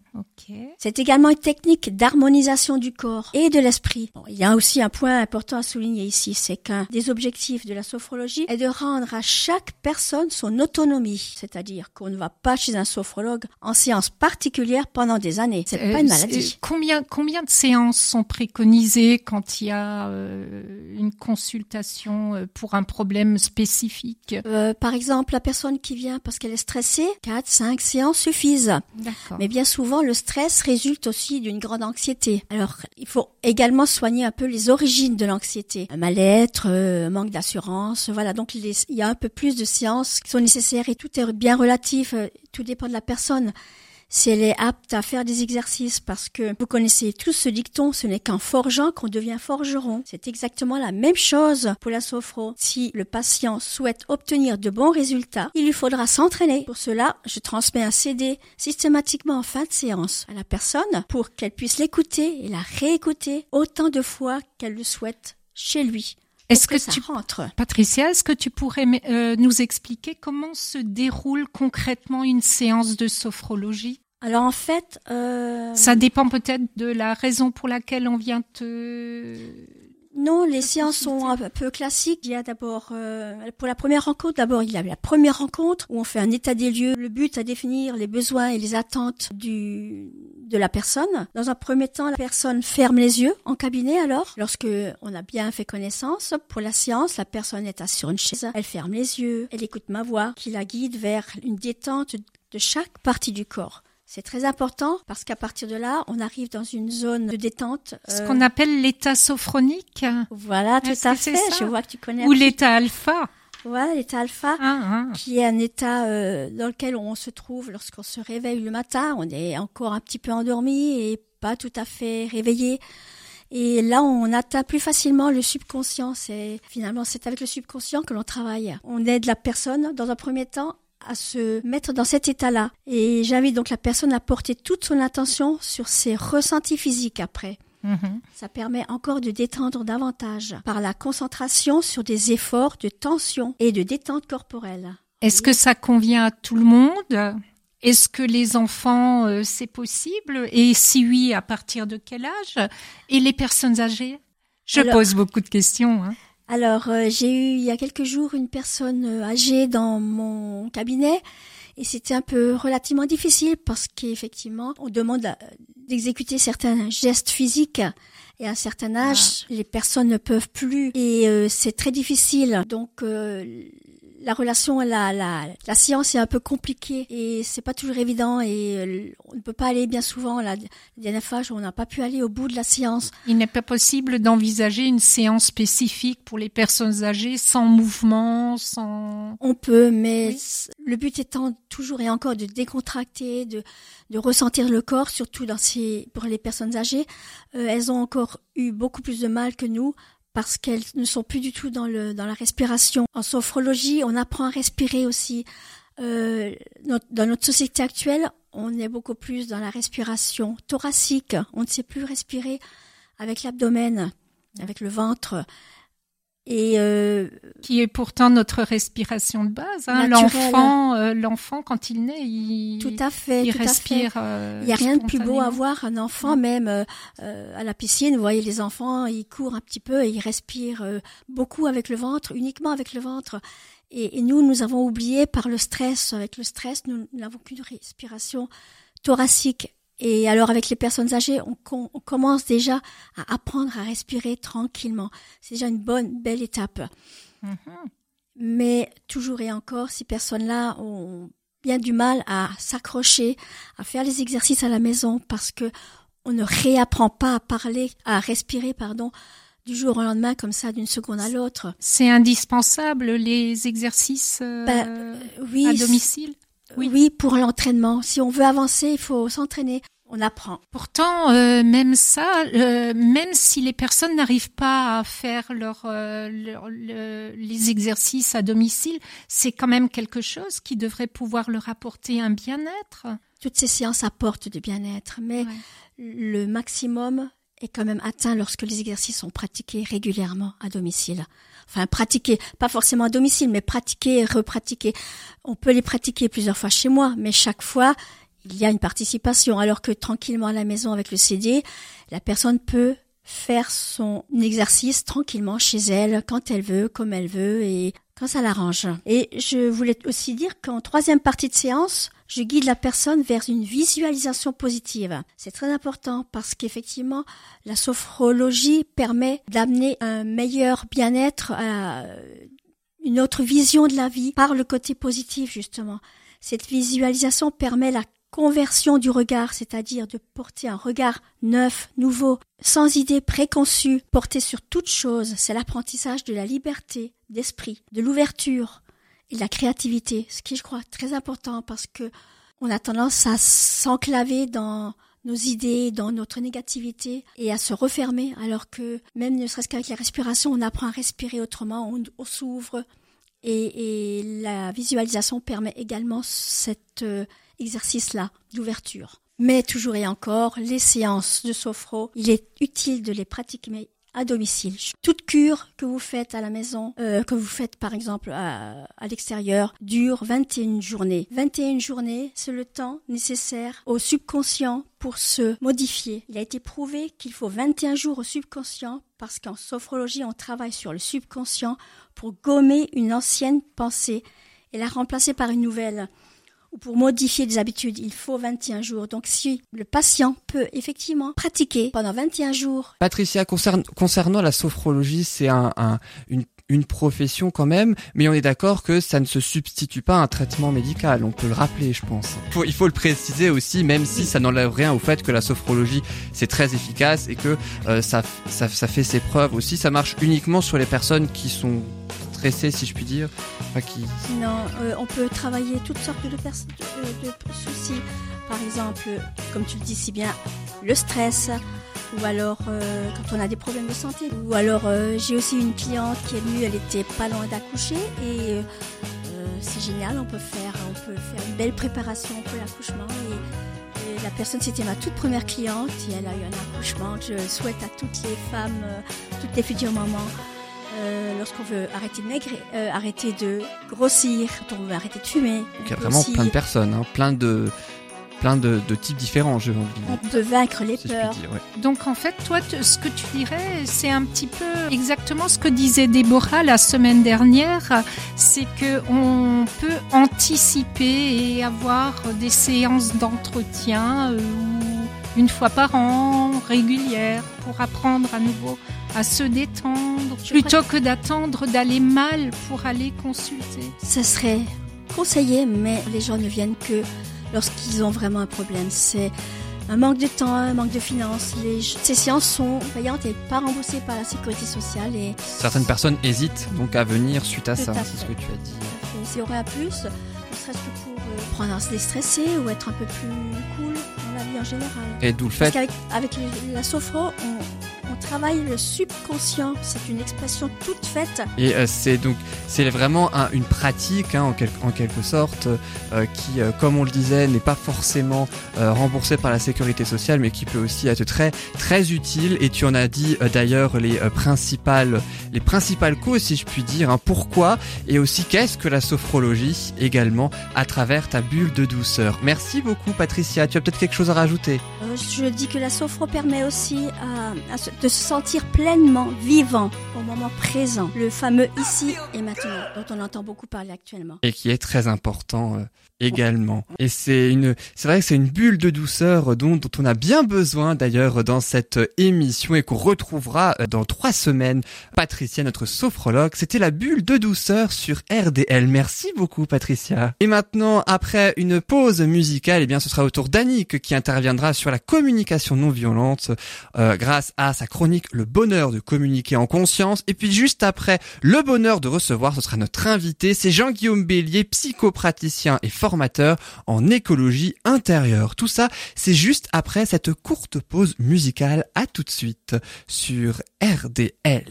C'est également une technique d'harmonisation du corps et de l'esprit. Bon, il y a aussi un point important à souligner ici, c'est qu'un des objectifs de la sophrologie est de rendre à chaque personne son autonomie, c'est-à-dire qu'on ne va pas chez un sophrologue en séance particulière pendant des années. C'est Euh, pas une c'est- maladie. Combien, combien de séances sont préconisées quand il y a euh, une consultation euh, pour un problème spécifique? Euh, par exemple, la personne qui vient parce qu'elle est stressée, 4, 5 séances suffisent. Mais bien souvent, le stress résulte aussi d'une grande anxiété. Alors, il faut également soigner un peu les origines de l'anxiété. Mal-être, euh, manque d'assurance, voilà. Donc, les- il y a un peu plus de séances qui sont nécessaires et tout est bien relatif, euh, tout dépend de la personne. Si elle est apte à faire des exercices, parce que vous connaissez tous ce dicton, ce n'est qu'en forgeant qu'on devient forgeron. C'est exactement la même chose pour la sophro. Si le patient souhaite obtenir de bons résultats, il lui faudra s'entraîner. Pour cela, je transmets un CD systématiquement en fin de séance à la personne pour qu'elle puisse l'écouter et la réécouter autant de fois qu'elle le souhaite chez lui. Est-ce que ça tu rentre. Patricia, est-ce que tu pourrais euh, nous expliquer comment se déroule concrètement une séance de sophrologie? Alors en fait, euh, Ça dépend peut-être de la raison pour laquelle on vient te... Non, les séances sont un peu classiques. Il y a d'abord, euh, pour la première rencontre, d'abord il y a la première rencontre où on fait un état des lieux. Le but à définir les besoins et les attentes du de la personne. Dans un premier temps, la personne ferme les yeux en cabinet. Alors, lorsque on a bien fait connaissance, pour la séance, la personne est assise sur une chaise. Elle ferme les yeux. Elle écoute ma voix qui la guide vers une détente de chaque partie du corps. C'est très important parce qu'à partir de là, on arrive dans une zone de détente. Ce euh, qu'on appelle l'état sophronique voilà, tout à fait. Je vois que tu connais. ou l'état alpha. voilà, l'état alpha, Hein, hein. qui est un état euh, dans lequel on se trouve lorsqu'on se réveille le matin. On est encore un petit peu endormi et pas tout à fait réveillé. Et là, on atteint plus facilement le subconscient. C'est finalement c'est avec le subconscient que l'on travaille. On aide la personne dans un premier temps à se mettre dans cet état-là. Et j'invite donc la personne à porter toute son attention sur ses ressentis physiques après. Mhm. Ça permet encore de détendre davantage par la concentration sur des efforts de tension et de détente corporelle. Est-ce que ça convient à tout le monde? Est-ce que les enfants, euh, c'est possible? Et si oui, à partir de quel âge? Et les personnes âgées? Je Alors- pose beaucoup de questions. hein. Alors, euh, j'ai eu il y a quelques jours une personne euh, âgée dans mon cabinet et c'était un peu relativement difficile parce qu'effectivement, on demande euh, d'exécuter certains gestes physiques et à un certain âge, les personnes ne peuvent plus et euh, c'est très difficile. Donc, euh, la relation, la, la, la science est un peu compliquée et c'est pas toujours évident et euh, on ne peut pas aller bien souvent. La, la dernière fois, on n'a pas pu aller au bout de la science. Il n'est pas possible d'envisager une séance spécifique pour les personnes âgées sans mouvement, sans... On peut, mais Oui. le but étant toujours et encore de décontracter, de, de ressentir le corps, surtout dans ces, pour les personnes âgées. Euh, elles ont encore eu beaucoup plus de mal que nous parce qu'elles ne sont plus du tout dans, le, dans la respiration. En sophrologie, on apprend à respirer aussi. Euh, dans notre société actuelle, on est beaucoup plus dans la respiration thoracique. On ne sait plus respirer avec l'abdomen, avec le ventre. Et euh, qui est pourtant notre respiration de base. Hein. L'enfant, euh, l'enfant quand il naît, il, tout à fait, il tout à fait. respire. euh, Il n'y a rien de plus beau à voir un enfant, même euh, euh, à la piscine. Vous voyez les enfants, ils courent un petit peu et ils respirent euh, beaucoup avec le ventre, uniquement avec le ventre. Et, et nous, nous avons oublié par le stress. Avec le stress, nous n'avons qu'une respiration thoracique. Et alors, avec les personnes âgées, on, com- on commence déjà à apprendre à respirer tranquillement. C'est déjà une bonne, belle étape. Mhm. Mais toujours et encore, ces personnes-là ont bien du mal à s'accrocher, à faire les exercices à la maison parce que on ne réapprend pas à parler, à respirer, pardon, du jour au lendemain comme ça, d'une seconde à l'autre. C'est indispensable les exercices euh, Ben, Oui, à domicile? Oui. oui. pour l'entraînement. Si on veut avancer, il faut s'entraîner. On apprend. Pourtant, euh, même ça, euh, même si les personnes n'arrivent pas à faire leur, euh, leur- le- les exercices à domicile, c'est quand même quelque chose qui devrait pouvoir leur apporter un bien-être. Toutes ces séances apportent du bien-être, mais Ouais. le maximum est quand même atteint lorsque les exercices sont pratiqués régulièrement à domicile. Enfin, pratiqués, pas forcément à domicile, mais pratiqués et repratiqués. On peut les pratiquer plusieurs fois chez moi, mais chaque fois, il y a une participation. Alors que tranquillement à la maison avec le CD, la personne peut faire son exercice tranquillement chez elle, quand elle veut, comme elle veut et quand ça l'arrange. Et je voulais aussi dire qu'en troisième partie de séance, je guide la personne vers une visualisation positive. C'est très important parce qu'effectivement, la sophrologie permet d'amener un meilleur bien-être, euh, une autre vision de la vie par le côté positif justement. Cette visualisation permet la conversion du regard, c'est-à-dire de porter un regard neuf, nouveau, sans idée préconçue, porté sur toute chose. C'est l'apprentissage de la liberté d'esprit, de l'ouverture, et la créativité, ce qui je crois très important parce que on a tendance à s'enclaver dans nos idées, dans notre négativité et à se refermer alors que même ne serait-ce qu'avec la respiration, on apprend à respirer autrement, on, s'ouvre et, la visualisation permet également cet euh, exercice-là d'ouverture. Mais toujours et encore, les séances de sophro, il est utile de les pratiquer à domicile. Toute cure que vous faites à la maison, euh, que vous faites par exemple à, à l'extérieur, dure 21 journées. 21 journées, c'est le temps nécessaire au subconscient pour se modifier. Il a été prouvé qu'il faut 21 jours au subconscient parce qu'en sophrologie, on travaille sur le subconscient pour gommer une ancienne pensée et la remplacer par une nouvelle ou pour modifier des habitudes, il faut 21 jours. Donc si le patient peut effectivement pratiquer pendant 21 jours. Patricia, concernant la sophrologie, c'est un, une, une profession quand même, mais on est d'accord que ça ne se substitue pas à un traitement médical. On peut le rappeler, je pense. il faut le préciser aussi, même si ça n'enlève rien au fait que la sophrologie c'est très efficace et que euh, ça, ça, ça fait ses preuves aussi. Ça marche uniquement sur les personnes qui sont si je puis dire qui... Non, euh, on peut travailler toutes sortes de, de, soucis. Par exemple, comme tu le dis si bien, le stress, ou alors euh, quand on a des problèmes de santé. Ou alors euh, j'ai aussi une cliente qui est venue, elle était pas loin d'accoucher et c'est génial, on peut faire, on peut faire une belle préparation pour l'accouchement et, la personne c'était ma toute première cliente et elle a eu un accouchement. Je souhaite à toutes les femmes, toutes les futures mamans euh, lorsqu'on veut arrêter de maigrir, euh, arrêter de grossir, quand on veut arrêter de fumer. Il y a vraiment plein de personnes, hein, plein de plein de, de, types différents, je veux On peut vaincre les peurs. Donc en fait, toi, ce que tu dirais, c'est un petit peu exactement ce que disait Déborah la semaine dernière, c'est que on peut anticiper et avoir des séances d'entretien euh, une fois par an, régulières, pour apprendre à nouveau à se détendre, plutôt que d'attendre d'aller mal pour aller consulter. Ce serait conseillé, mais les gens ne viennent que lorsqu'ils ont vraiment un problème. C'est un manque de temps, un manque de finances. Les, ces séances sont payantes et pas remboursées par la sécurité sociale. Et Certaines personnes hésitent donc à venir suite à ça, c'est ce que tu as dit. C'est aurait plus, ne serait-ce que pour euh, prendre un déstressé ou être un peu plus cool dans la vie en général. Et d'où le fait... Parce qu'avec avec la sophro, on, on travaille le subconscient. C'est une expression toute faite. Et euh, c'est donc c'est vraiment une pratique hein, en, en, quelque sorte euh, qui, euh, comme on le disait, n'est pas forcément remboursée par la sécurité sociale, mais qui peut aussi être très très utile. Et tu en as dit d'ailleurs les principales les principales causes, si je puis dire. Hein, pourquoi et aussi qu'est-ce que la sophrologie également à travers ta bulle de douceur. Merci beaucoup, Patricia. Tu as peut-être quelque chose à rajouter? je dis que la sophro permet aussi à, à, de se sentir pleinement vivant au moment présent, le fameux ici et maintenant, dont on entend beaucoup parler actuellement. Et qui est très important euh, également. Et c'est une, c'est vrai que c'est une bulle de douceur dont, dont on a bien besoin d'ailleurs dans cette émission et qu'on retrouvera euh, dans trois semaines. Patricia, notre sophrologue, c'était la bulle de douceur sur RDL. Merci beaucoup Patricia. Et maintenant, après une pause musicale, eh bien ce sera au tour d'Annick qui interviendra sur la communication non violente euh, grâce à sa chronique Le bonheur de communiquer en conscience. Et puis juste après, le bonheur de recevoir, ce sera notre invité, c'est Jean-Guillaume Bélier, psychopraticien et formateur en écologie intérieure. Tout ça, c'est juste après cette courte pause musicale. À tout de suite sur RDL.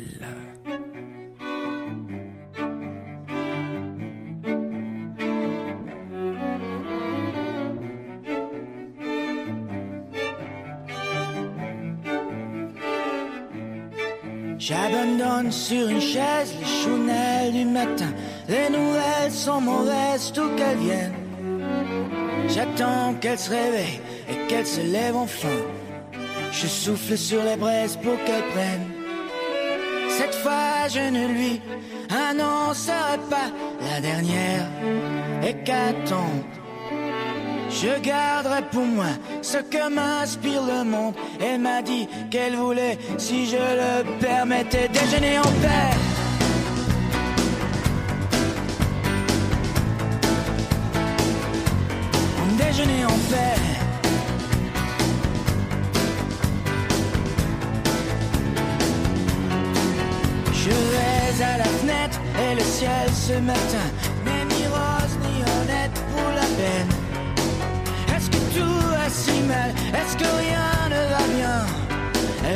J'abandonne sur une chaise les chounelles du matin. Les nouvelles sont mauvaises, tout qu'elles viennent. J'attends qu'elle se réveille et qu'elle se lève enfin. Je souffle sur les braises pour qu'elle prenne. Cette fois, je ne lui annoncerai pas la dernière. Et qu'attend Je garderai pour moi ce que m'inspire le monde. Elle m'a dit qu'elle voulait, si je le permettais, déjeuner en paix. Je vais à la fenêtre et le ciel ce matin n'est ni rose ni honnête pour la peine. Est-ce que tout va si mal? Est-ce que rien ne va bien?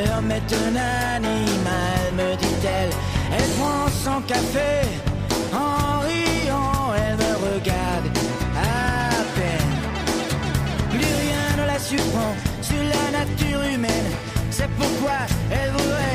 L'homme est un animal, me dit-elle. Elle prend son café sur la nature humaine. C'est pourquoi elle voudrait,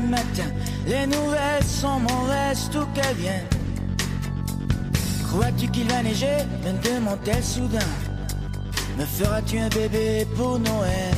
matin. Les nouvelles sont mauvaises, tout qu'elles viennent. Crois-tu qu'il va neiger? Me demande-t-elle soudain. Me feras-tu un bébé pour Noël?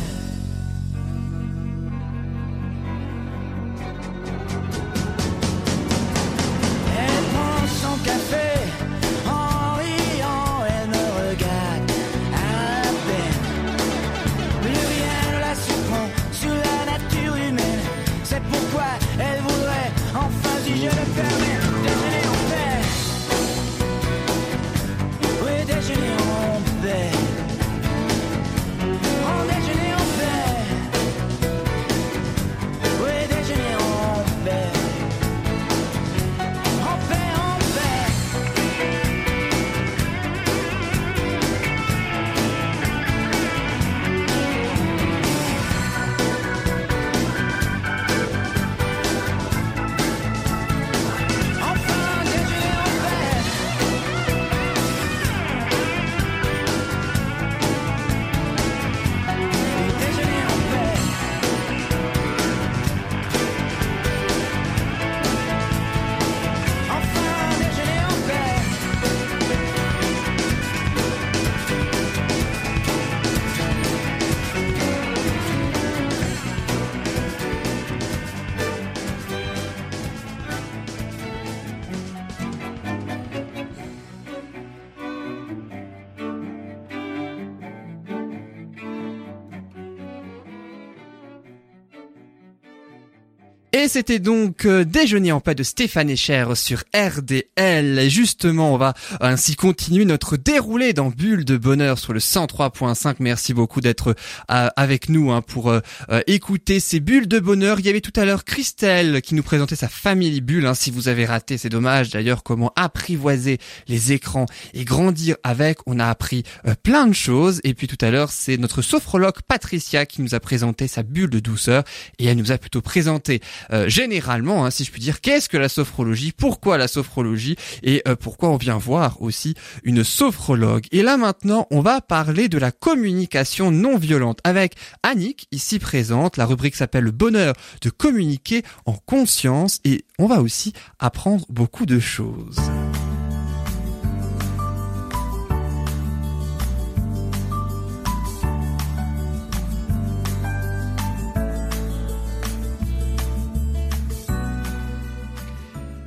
Et c'était donc euh, Déjeuner en paix de Stéphane Echer sur RDL. Et justement, on va ainsi continuer notre déroulé dans Bulle de Bonheur sur le 103.5. Merci beaucoup d'être euh, avec nous hein, pour euh, écouter ces bulles de bonheur. Il y avait tout à l'heure Christelle qui nous présentait sa famille bulle. Hein. Si vous avez raté, c'est dommage. D'ailleurs, comment apprivoiser les écrans et grandir avec. On a appris plein de choses. Et puis tout à l'heure, c'est notre sophrologue Patricia qui nous a présenté sa bulle de douceur. Et elle nous a plutôt présenté euh, généralement, hein, si je puis dire, qu'est-ce que la sophrologie, pourquoi la sophrologie et euh, pourquoi on vient voir aussi une sophrologue. Et là maintenant, on va parler de la communication non violente avec Annick, ici présente. La rubrique s'appelle le bonheur de communiquer en conscience et on va aussi apprendre beaucoup de choses.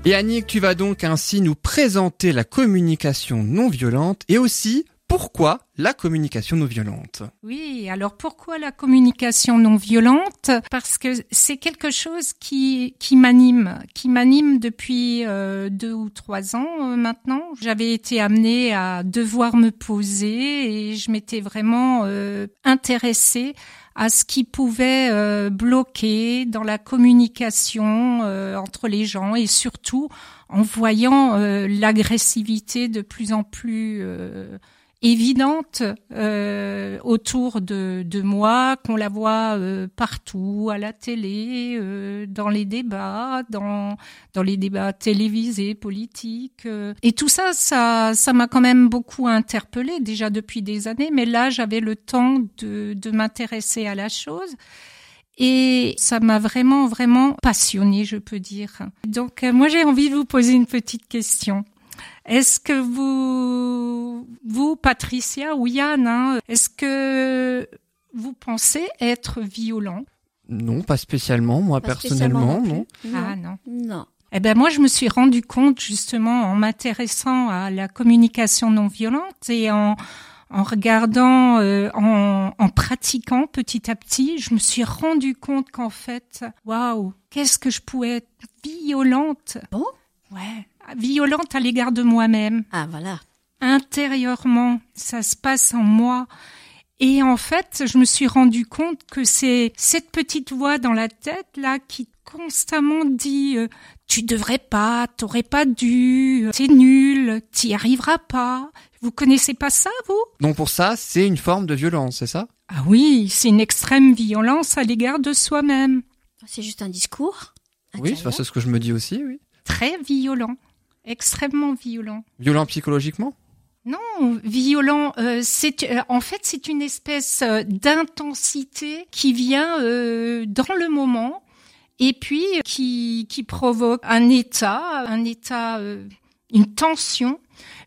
Et Annick, tu vas donc ainsi nous présenter la communication non violente et aussi pourquoi la communication non violente. Oui, alors pourquoi la communication non violente? Parce que c'est quelque chose qui qui m'anime, qui m'anime depuis euh, deux ou trois ans euh, maintenant. J'avais été amenée à devoir me poser et je m'étais vraiment euh, intéressée à ce qui pouvait euh, bloquer dans la communication euh, entre les gens et surtout en voyant euh, l'agressivité de plus en plus euh, évidente euh, autour de, de moi, qu'on la voit euh, partout, à la télé, euh, dans les débats, dans dans les débats télévisés, politiques. euh. Et tout ça, ça ça m'a quand même beaucoup interpellée déjà depuis des années. Mais là, j'avais le temps de de m'intéresser à la chose. Et ça m'a vraiment, vraiment passionnée, je peux dire. Donc, euh, moi, j'ai envie de vous poser une petite question. Est-ce que vous, vous, Patricia ou Yann, hein, est-ce que vous pensez être violent? Non, pas spécialement, moi Pas personnellement, non. Ah non. Non. Eh ben moi, je me suis rendu compte justement en m'intéressant à la communication non violente et en en regardant, euh, en, en pratiquant petit à petit, je me suis rendu compte qu'en fait, waouh, qu'est-ce que je pouvais être violente? Bon Ouais, violente à l'égard de moi-même Ah, voilà. intérieurement, ça se passe en moi. Et en fait, je me suis rendu compte que c'est cette petite voix dans la tête là qui constamment dit euh, tu devrais pas, t'aurais pas dû, euh, t'es nul, t'y arriveras pas. Vous connaissez pas ça, vous? Donc pour ça, c'est une forme de violence, c'est ça? Ah oui, c'est une extrême violence à l'égard de soi-même, C'est juste un discours. Oui, c'est ce que je me dis aussi, oui. très violent, extrêmement violent. Violent psychologiquement? Non, violent. euh, c'est euh, en fait c'est une espèce euh, d'intensité qui vient euh, dans le moment et puis qui qui provoque un état, un état, une tension.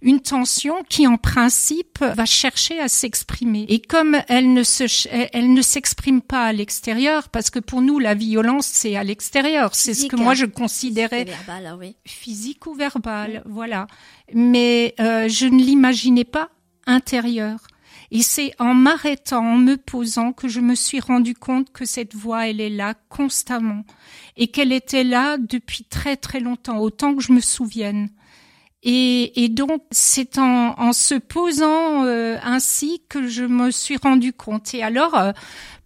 Une tension qui, en principe, va chercher à s'exprimer. Et comme elle ne se, elle, ne s'exprime pas à l'extérieur, parce que pour nous, la violence, c'est à l'extérieur. C'est ce Physique, que moi, hein. je considérais verbal, ah oui. physique ou verbal, voilà. Mais euh, je ne l'imaginais pas intérieur. Et c'est en m'arrêtant, en me posant, que je me suis rendu compte que cette voix, elle est là constamment. Et qu'elle était là depuis très très longtemps, autant que je me souvienne. Et, et donc, c'est en, en se posant euh, ainsi que je me suis rendu compte. Et alors, euh,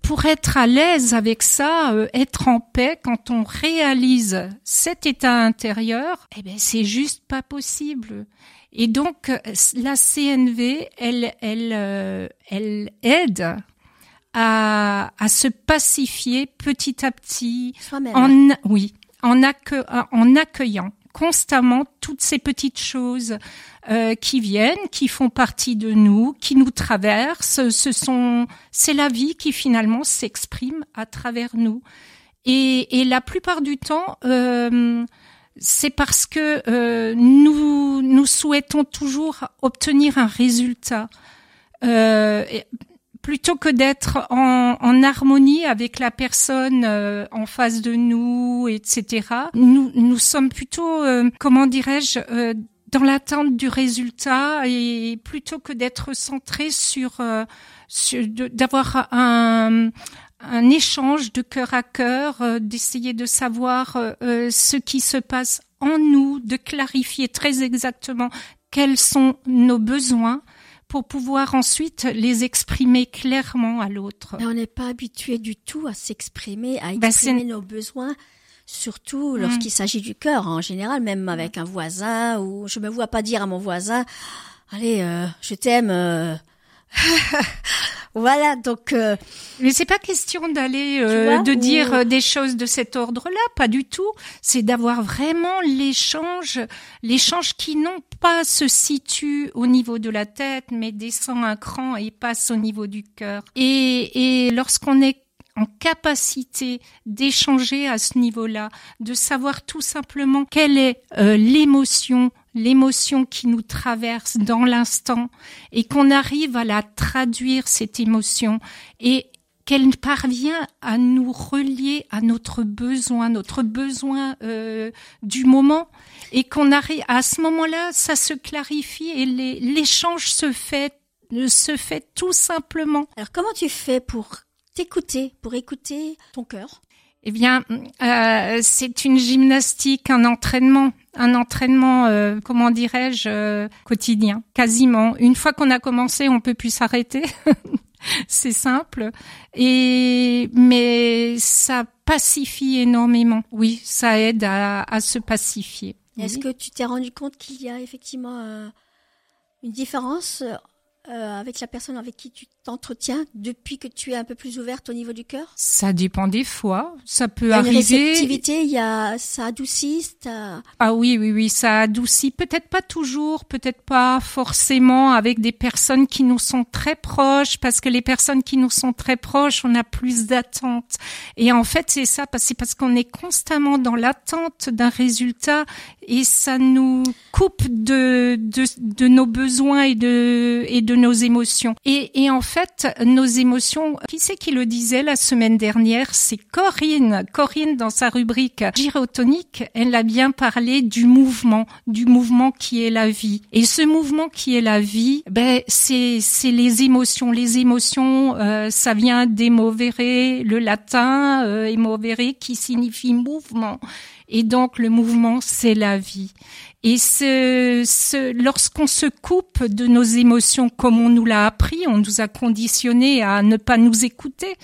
pour être à l'aise avec ça, euh, être en paix, quand on réalise cet état intérieur, eh ben c'est juste pas possible. Et donc, euh, la CNV, elle, elle, euh, elle aide à, à se pacifier petit à petit, Soi-même. en, oui, en, accue- en accueillant constamment toutes ces petites choses euh, qui viennent, qui font partie de nous, qui nous traversent. Ce sont, c'est la vie qui finalement s'exprime à travers nous. Et, et la plupart du temps, euh, c'est parce que euh, nous nous souhaitons toujours obtenir un résultat. Plutôt que d'être en, en harmonie avec la personne euh, en face de nous, etc. Nous, nous sommes plutôt, euh, comment dirais-je, euh, dans l'attente du résultat et plutôt que d'être centré sur, euh, sur d'avoir un un échange de cœur à cœur, euh, d'essayer de savoir euh, ce qui se passe en nous, de clarifier très exactement quels sont nos besoins pour pouvoir ensuite les exprimer clairement à l'autre. On n'est pas habitué du tout à s'exprimer, à Bah, exprimer nos besoins, surtout lorsqu'il s'agit du cœur. En général, même avec un voisin, ou je me vois pas dire à mon voisin, allez, euh, je t'aime. euh. [LAUGHS] voilà, donc euh, Mais c'est pas question d'aller euh, de ou- dire euh, des choses de cet ordre-là, pas du tout. C'est d'avoir vraiment l'échange, l'échange qui non pas se situe au niveau de la tête, mais descend un cran et passe au niveau du cœur. Et, et lorsqu'on est en capacité d'échanger à ce niveau-là, de savoir tout simplement quelle est euh, l'émotion, l'émotion qui nous traverse dans l'instant, et qu'on arrive à la traduire cette émotion et qu'elle parvient à nous relier à notre besoin, notre besoin euh, du moment, et qu'on arrive à ce moment-là, ça se clarifie et l'échange se fait se fait tout simplement. alors comment tu fais pour t'écouter, pour écouter ton cœur? Eh bien, euh, c'est une gymnastique, un entraînement, un entraînement, euh, comment dirais-je, euh, quotidien, quasiment. Une fois qu'on a commencé, on peut plus s'arrêter. [LAUGHS] c'est simple. Et mais ça pacifie énormément. Oui, ça aide à, à se pacifier. Est-ce Oui. que tu t'es rendu compte qu'il y a effectivement euh, une différence euh, avec la personne avec qui tu t'entretiens depuis que tu es un peu plus ouverte au niveau du cœur? Ça dépend des fois. Ça peut Il y a une arriver. réceptivité, il y a ça adoucit, ça... Ah oui, oui, oui, ça adoucit. Peut-être pas toujours, peut-être pas forcément avec des personnes qui nous sont très proches, parce que les personnes qui nous sont très proches, on a plus d'attente. Et en fait, c'est ça, parce- c'est parce qu'on est constamment dans l'attente d'un résultat et ça nous coupe de, de, de nos besoins et de, et nos émotions. Et, et en fait, nos émotions, qui c'est qui le disait la semaine dernière? C'est Corinne. Corinne, dans sa rubrique gyrotonique, elle a bien parlé du mouvement, du mouvement qui est la vie. Et ce mouvement qui est la vie, ben, c'est, c'est les émotions. Les émotions, euh, ça vient d'émovere, le latin, euh, émovere, qui signifie mouvement. Et donc le mouvement, c'est la vie. Et ce, ce, lorsqu'on se coupe de nos émotions, comme on nous l'a appris, on nous a conditionnés à ne pas nous écouter.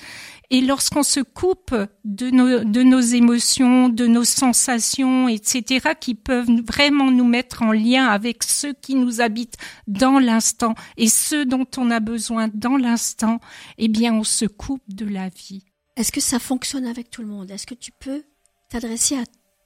Et lorsqu'on se coupe de nos, de nos émotions, de nos sensations, etc., qui peuvent vraiment nous mettre en lien avec ceux qui nous habitent dans l'instant et ceux dont on a besoin dans l'instant, eh bien, on se coupe de la vie. Est-ce que ça fonctionne avec tout le monde? Est-ce que tu peux t'adresser à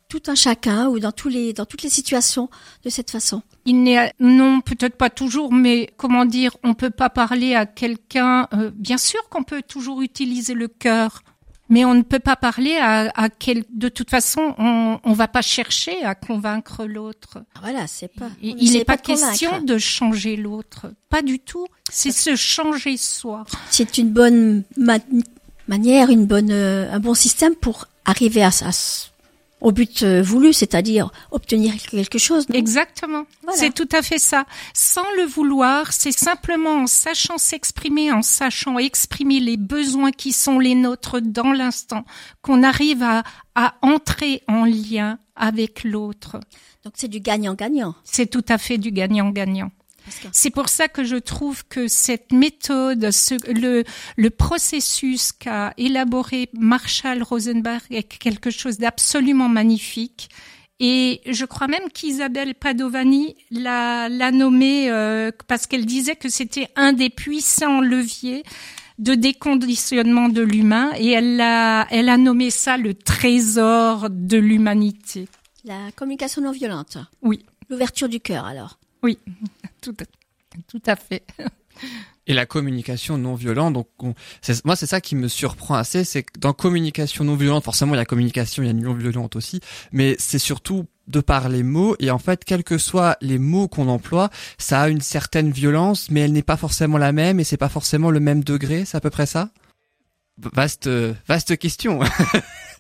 tout un chacun ou dans tous les dans toutes les situations de cette façon Il n'est non peut-être pas toujours, mais comment dire, on peut pas parler à quelqu'un. euh, bien sûr qu'on peut toujours utiliser le cœur, mais on ne peut pas parler à, à quel. De toute façon, on on va pas chercher à convaincre l'autre. Ah, Voilà, c'est pas. Il n'est pas, convaincre. question de changer l'autre, pas du tout. C'est se changer soi. C'est une bonne ma- manière, une bonne euh, un bon système pour arriver à, s- au but euh, voulu, c'est-à-dire obtenir quelque chose. Exactement. Voilà. C'est tout à fait ça. Sans le vouloir, c'est simplement en sachant s'exprimer, en sachant exprimer les besoins qui sont les nôtres dans l'instant, qu'on arrive à, à entrer en lien avec l'autre. Donc c'est du gagnant-gagnant. C'est tout à fait du gagnant-gagnant. C'est pour ça que je trouve que cette méthode, ce, le, le processus qu'a élaboré Marshall Rosenberg est quelque chose d'absolument magnifique. Et je crois même qu'Isabelle Padovani l'a, l'a nommé euh, parce qu'elle disait que c'était un des puissants leviers de déconditionnement de l'humain et elle a, elle a nommé ça le trésor de l'humanité. La communication non violente. Oui. L'ouverture du cœur alors. Oui, tout tout à fait. Et la communication non violente, donc moi c'est ça qui me surprend assez, c'est que dans communication non violente, forcément il y a communication, il y a non violente aussi, mais c'est surtout de par les mots et en fait quels que soient les mots qu'on emploie, ça a une certaine violence, mais elle n'est pas forcément la même et c'est pas forcément le même degré, c'est à peu près ça? Vaste, vaste question. [LAUGHS]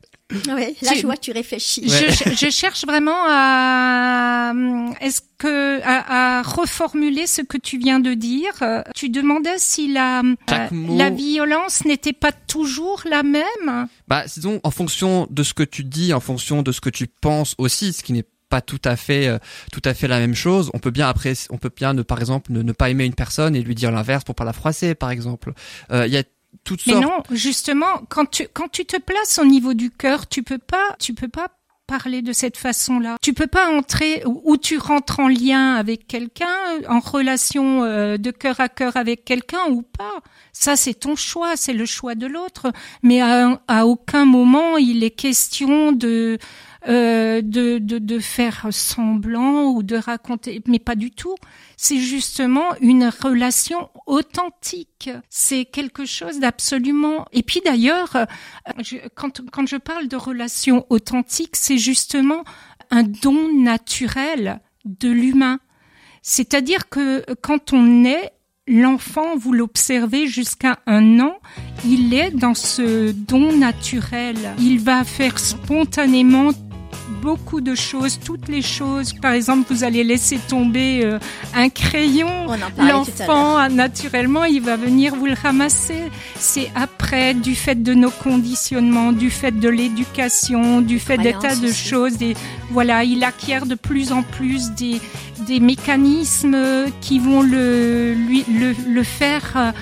Oui, là Tu- je vois que tu réfléchis. Ouais. Je, je cherche vraiment à est-ce que à, à reformuler ce que tu viens de dire? Euh, Tu demandais si la euh, mot- la violence n'était pas toujours la même? Bah, disons, en fonction de ce que tu dis, en fonction de ce que tu penses aussi, ce qui n'est pas tout à fait, euh, tout à fait la même chose. On peut bien après, on peut bien ne, par exemple, ne, ne pas aimer une personne et lui dire l'inverse pour pas la froisser, par exemple. Euh, Il y a toutes Mais non, justement, quand tu quand tu te places au niveau du cœur, tu peux pas tu peux pas parler de cette façon-là. Tu peux pas entrer ou ou tu rentres en lien avec quelqu'un, en relation euh, de cœur à cœur avec quelqu'un ou pas. Ça, c'est ton choix, c'est le choix de l'autre. Mais à, à aucun moment il est question de euh, de, de de faire semblant ou de raconter, mais pas du tout. C'est justement une relation authentique. C'est quelque chose d'absolument. Et puis d'ailleurs, euh, quand quand je parle de relation authentique, c'est justement un don naturel de l'humain. C'est-à-dire que quand on est l'enfant, vous l'observez jusqu'à un an, il est dans ce don naturel. Il va faire spontanément beaucoup de choses, toutes les choses. Par exemple, vous allez laisser tomber euh, un crayon. L'enfant, naturellement, il va venir vous le ramasser. C'est après, du fait de nos conditionnements, du fait de l'éducation, du fait des tas de choses. Des, voilà, il acquiert de plus en plus des, des mécanismes qui vont le, lui, le, le faire euh,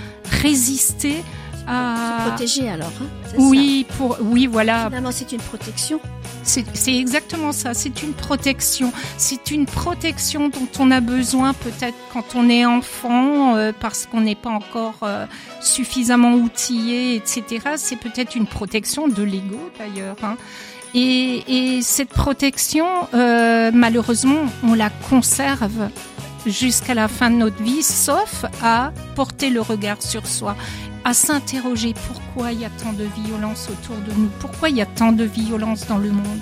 résister à... Se protéger alors. Hein, Oui, pour oui, voilà. Finalement, c'est une protection. C'est c'est exactement ça. C'est une protection. C'est une protection dont on a besoin peut-être quand on est enfant, euh, parce qu'on n'est pas encore euh, suffisamment outillé, etc. C'est peut-être une protection de l'ego d'ailleurs. hein. Et, et cette protection, euh, malheureusement, on la conserve jusqu'à la fin de notre vie, sauf à porter le regard sur soi, à s'interroger pourquoi il y a tant de violence autour de nous, pourquoi il y a tant de violence dans le monde.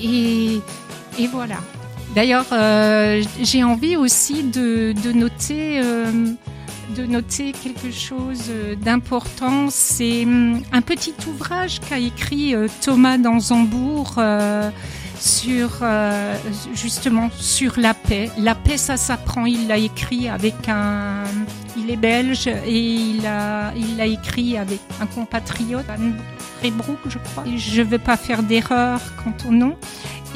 Et, et voilà. D'ailleurs, euh, j'ai envie aussi de, de noter, euh, de noter quelque chose d'important. C'est hum, un petit ouvrage qu'a écrit euh, Thomas Danzambourg euh, sur euh, justement sur la paix. La paix, ça s'apprend. Il l'a écrit avec un. Il est belge et il a il l'a écrit avec un compatriote, Anne Rebrook, je crois. Je ne veux pas faire d'erreur quant au nom.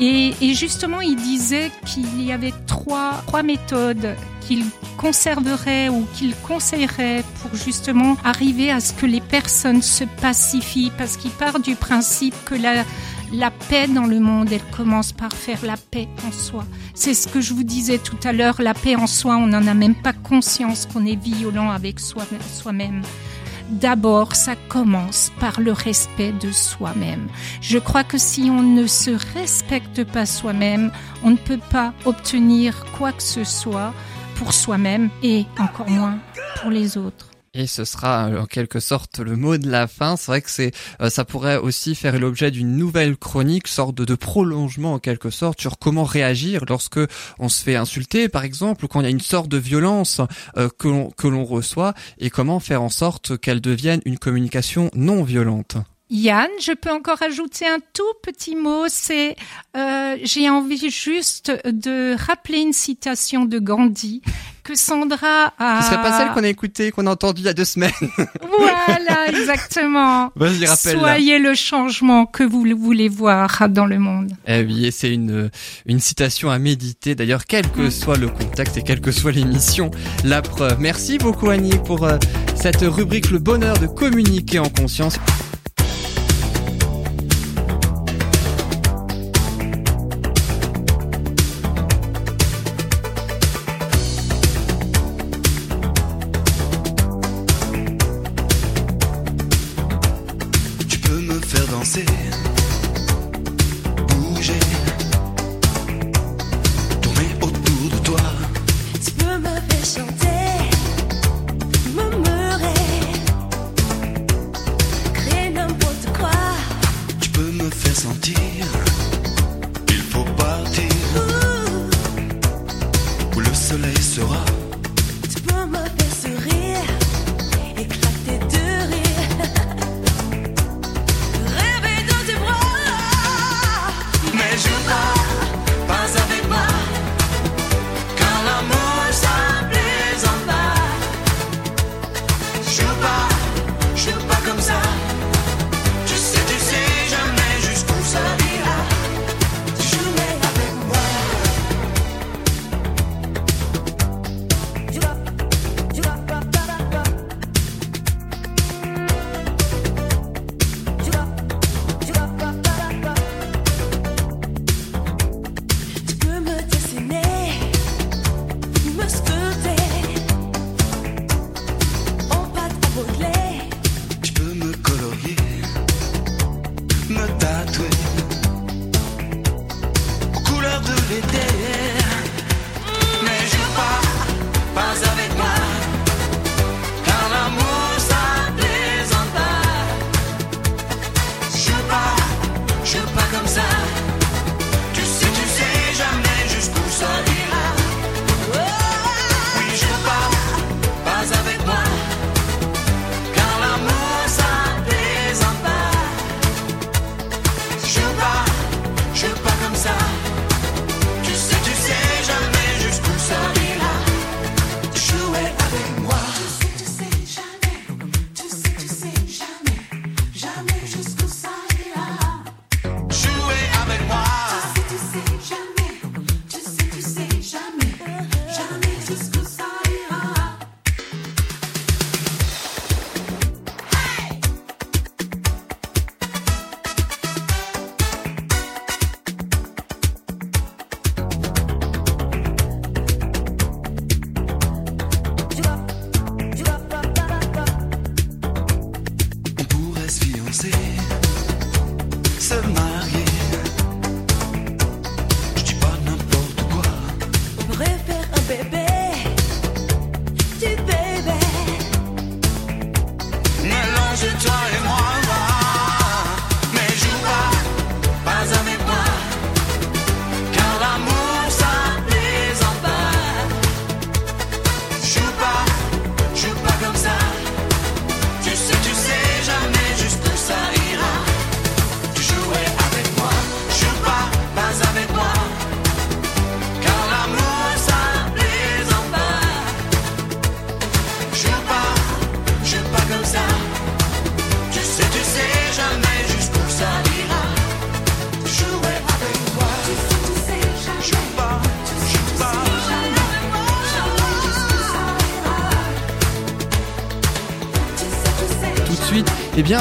Et, et justement, il disait qu'il y avait trois, trois méthodes qu'il conserverait ou qu'il conseillerait pour justement arriver à ce que les personnes se pacifient, parce qu'il part du principe que la, la paix dans le monde, elle commence par faire la paix en soi. C'est ce que je vous disais tout à l'heure, la paix en soi, on n'en a même pas conscience qu'on est violent avec soi- soi-même. D'abord, ça commence par le respect de soi-même. Je crois que si on ne se respecte pas soi-même, on ne peut pas obtenir quoi que ce soit pour soi-même et encore moins pour les autres. Et ce sera euh, en quelque sorte le mot de la fin. C'est vrai que c'est, euh, ça pourrait aussi faire l'objet d'une nouvelle chronique, sorte de, prolongement en quelque sorte sur comment réagir lorsque on se fait insulter, par exemple, ou quand il y a une sorte de violence euh, que l'on reçoit, et comment faire en sorte qu'elle devienne une communication non violente. Yann, je peux encore ajouter un tout petit mot. C'est, euh, j'ai envie juste de rappeler une citation de Gandhi que Sandra a. Ce serait pas celle qu'on a écoutée, qu'on a entendue il y a deux semaines. [LAUGHS] Voilà, exactement. Vas-y, rappelle. Soyez le changement que vous voulez voir dans le monde. Eh oui, et c'est une, une citation à méditer. D'ailleurs, quel que soit le contexte et quelle que soit l'émission, la preuve. Merci beaucoup Annie pour euh, cette rubrique Le bonheur de communiquer en conscience.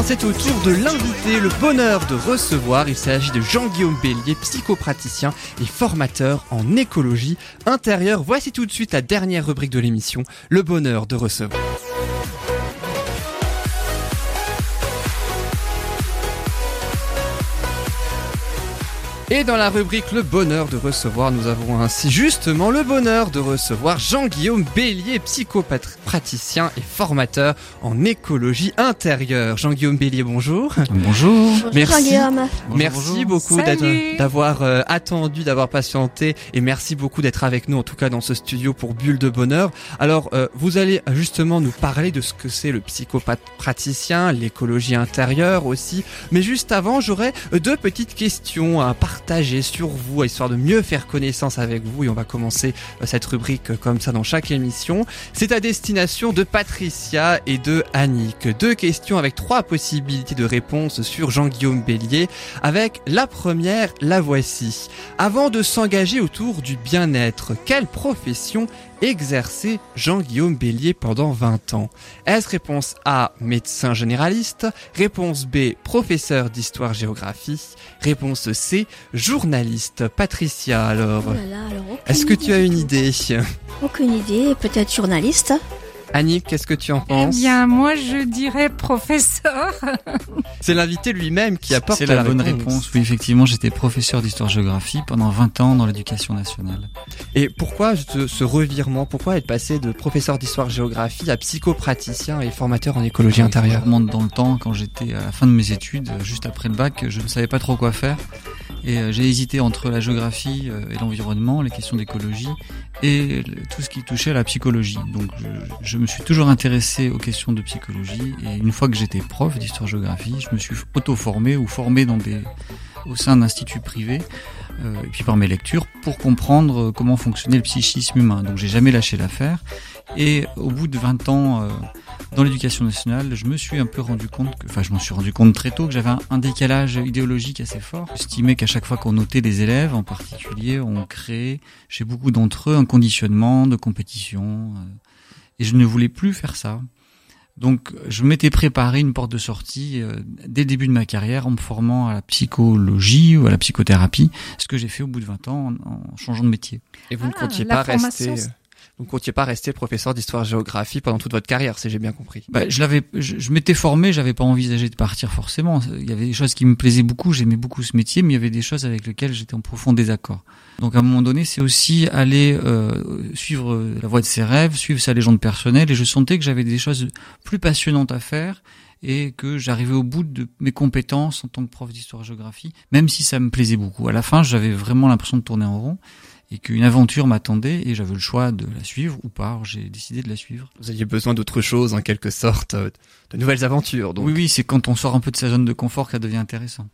C'est au tour de l'invité, le bonheur de recevoir. Il s'agit de Jean-Guillaume Bélier, psychopraticien et formateur en écologie intérieure. Voici tout de suite la dernière rubrique de l'émission, le bonheur de recevoir. Et dans la rubrique Le bonheur de recevoir, nous avons ainsi justement le bonheur de recevoir Jean-Guillaume Bélier, psychopraticien et formateur en écologie intérieure. Jean-Guillaume Bélier, bonjour. Bonjour. Merci. Jean-Guillaume. Merci beaucoup d'être- d'avoir euh, attendu, d'avoir patienté et merci beaucoup d'être avec nous en tout cas dans ce studio pour Bulle de Bonheur. Alors euh, vous allez justement nous parler de ce que c'est le psychopraticien, l'écologie intérieure aussi. Mais juste avant, j'aurais euh, deux petites questions à partager sur vous, histoire de mieux faire connaissance avec vous et on va commencer euh, cette rubrique euh, comme ça dans chaque émission. C'est à destination de Patricia et de Annick. Deux questions avec trois possibilités de réponse sur Jean-Guillaume Bélier. Avec la première, la voici. Avant de s'engager autour du bien-être, quelle profession exerçait Jean-Guillaume Bélier pendant 20 ans? Est-ce réponse A, médecin généraliste Réponse B, professeur d'histoire-géographie Réponse C, journaliste. Patricia, alors, Oh alors, est-ce que tu as une idée? Aucune idée, peut-être journaliste. Annick, qu'est-ce que tu en Eh penses bien, moi, je dirais professeur. [LAUGHS] C'est l'invité lui-même qui apporte C'est la, bonne réponse. Oui, effectivement, j'étais professeur d'histoire-géographie pendant 20 ans dans l'éducation nationale. Et pourquoi ce, ce revirement? Pourquoi être passé de professeur d'histoire-géographie à psychopraticien et formateur en écologie Je intérieure? remonte dans le temps, quand j'étais à la fin de mes études, juste après le bac, je ne savais pas trop quoi faire. Et euh, j'ai hésité entre la géographie euh, et l'environnement, les questions d'écologie, et tout ce qui touchait à la psychologie. Donc je, je me suis toujours intéressé aux questions de psychologie, et une fois que j'étais prof d'histoire-géographie, je me suis auto-formé ou formé dans des, au sein d'instituts privés, euh, et puis par mes lectures, pour comprendre euh, comment fonctionnait le psychisme humain. Donc j'ai jamais lâché l'affaire. Et au bout de 20 ans euh, dans l'éducation nationale, je me suis un peu rendu compte, que, enfin je m'en suis rendu compte très tôt que j'avais un, un décalage idéologique assez fort. J'estimais qu'à chaque fois qu'on notait les élèves, en particulier, on créait chez beaucoup d'entre eux un conditionnement de compétition. euh, et je ne voulais plus faire ça. Donc je m'étais préparé une porte de sortie euh, dès le début de ma carrière en me formant à la psychologie ou à la psychothérapie, ce que j'ai fait au bout de 20 ans en, en changeant de métier. Et vous ne Ah, comptiez pas rester, euh, vous comptiez pas rester professeur d'histoire-géographie pendant toute votre carrière, si j'ai bien compris. Bah, je l'avais, je, je m'étais formé, j'avais pas envisagé de partir forcément. Il y avait des choses qui me plaisaient beaucoup, j'aimais beaucoup ce métier, mais il y avait des choses avec lesquelles j'étais en profond désaccord. Donc à un moment donné, c'est aussi aller euh, suivre la voie de ses rêves, suivre sa légende personnelle, et je sentais que j'avais des choses plus passionnantes à faire et que j'arrivais au bout de mes compétences en tant que prof d'histoire-géographie, même si ça me plaisait beaucoup. À la fin, j'avais vraiment l'impression de tourner en rond et qu'une aventure m'attendait et j'avais le choix de la suivre ou pas. J'ai décidé de la suivre. Vous aviez besoin d'autre chose, en quelque sorte, euh, de nouvelles aventures. Donc, Oui, oui, c'est quand on sort un peu de sa zone de confort que ça devient intéressant.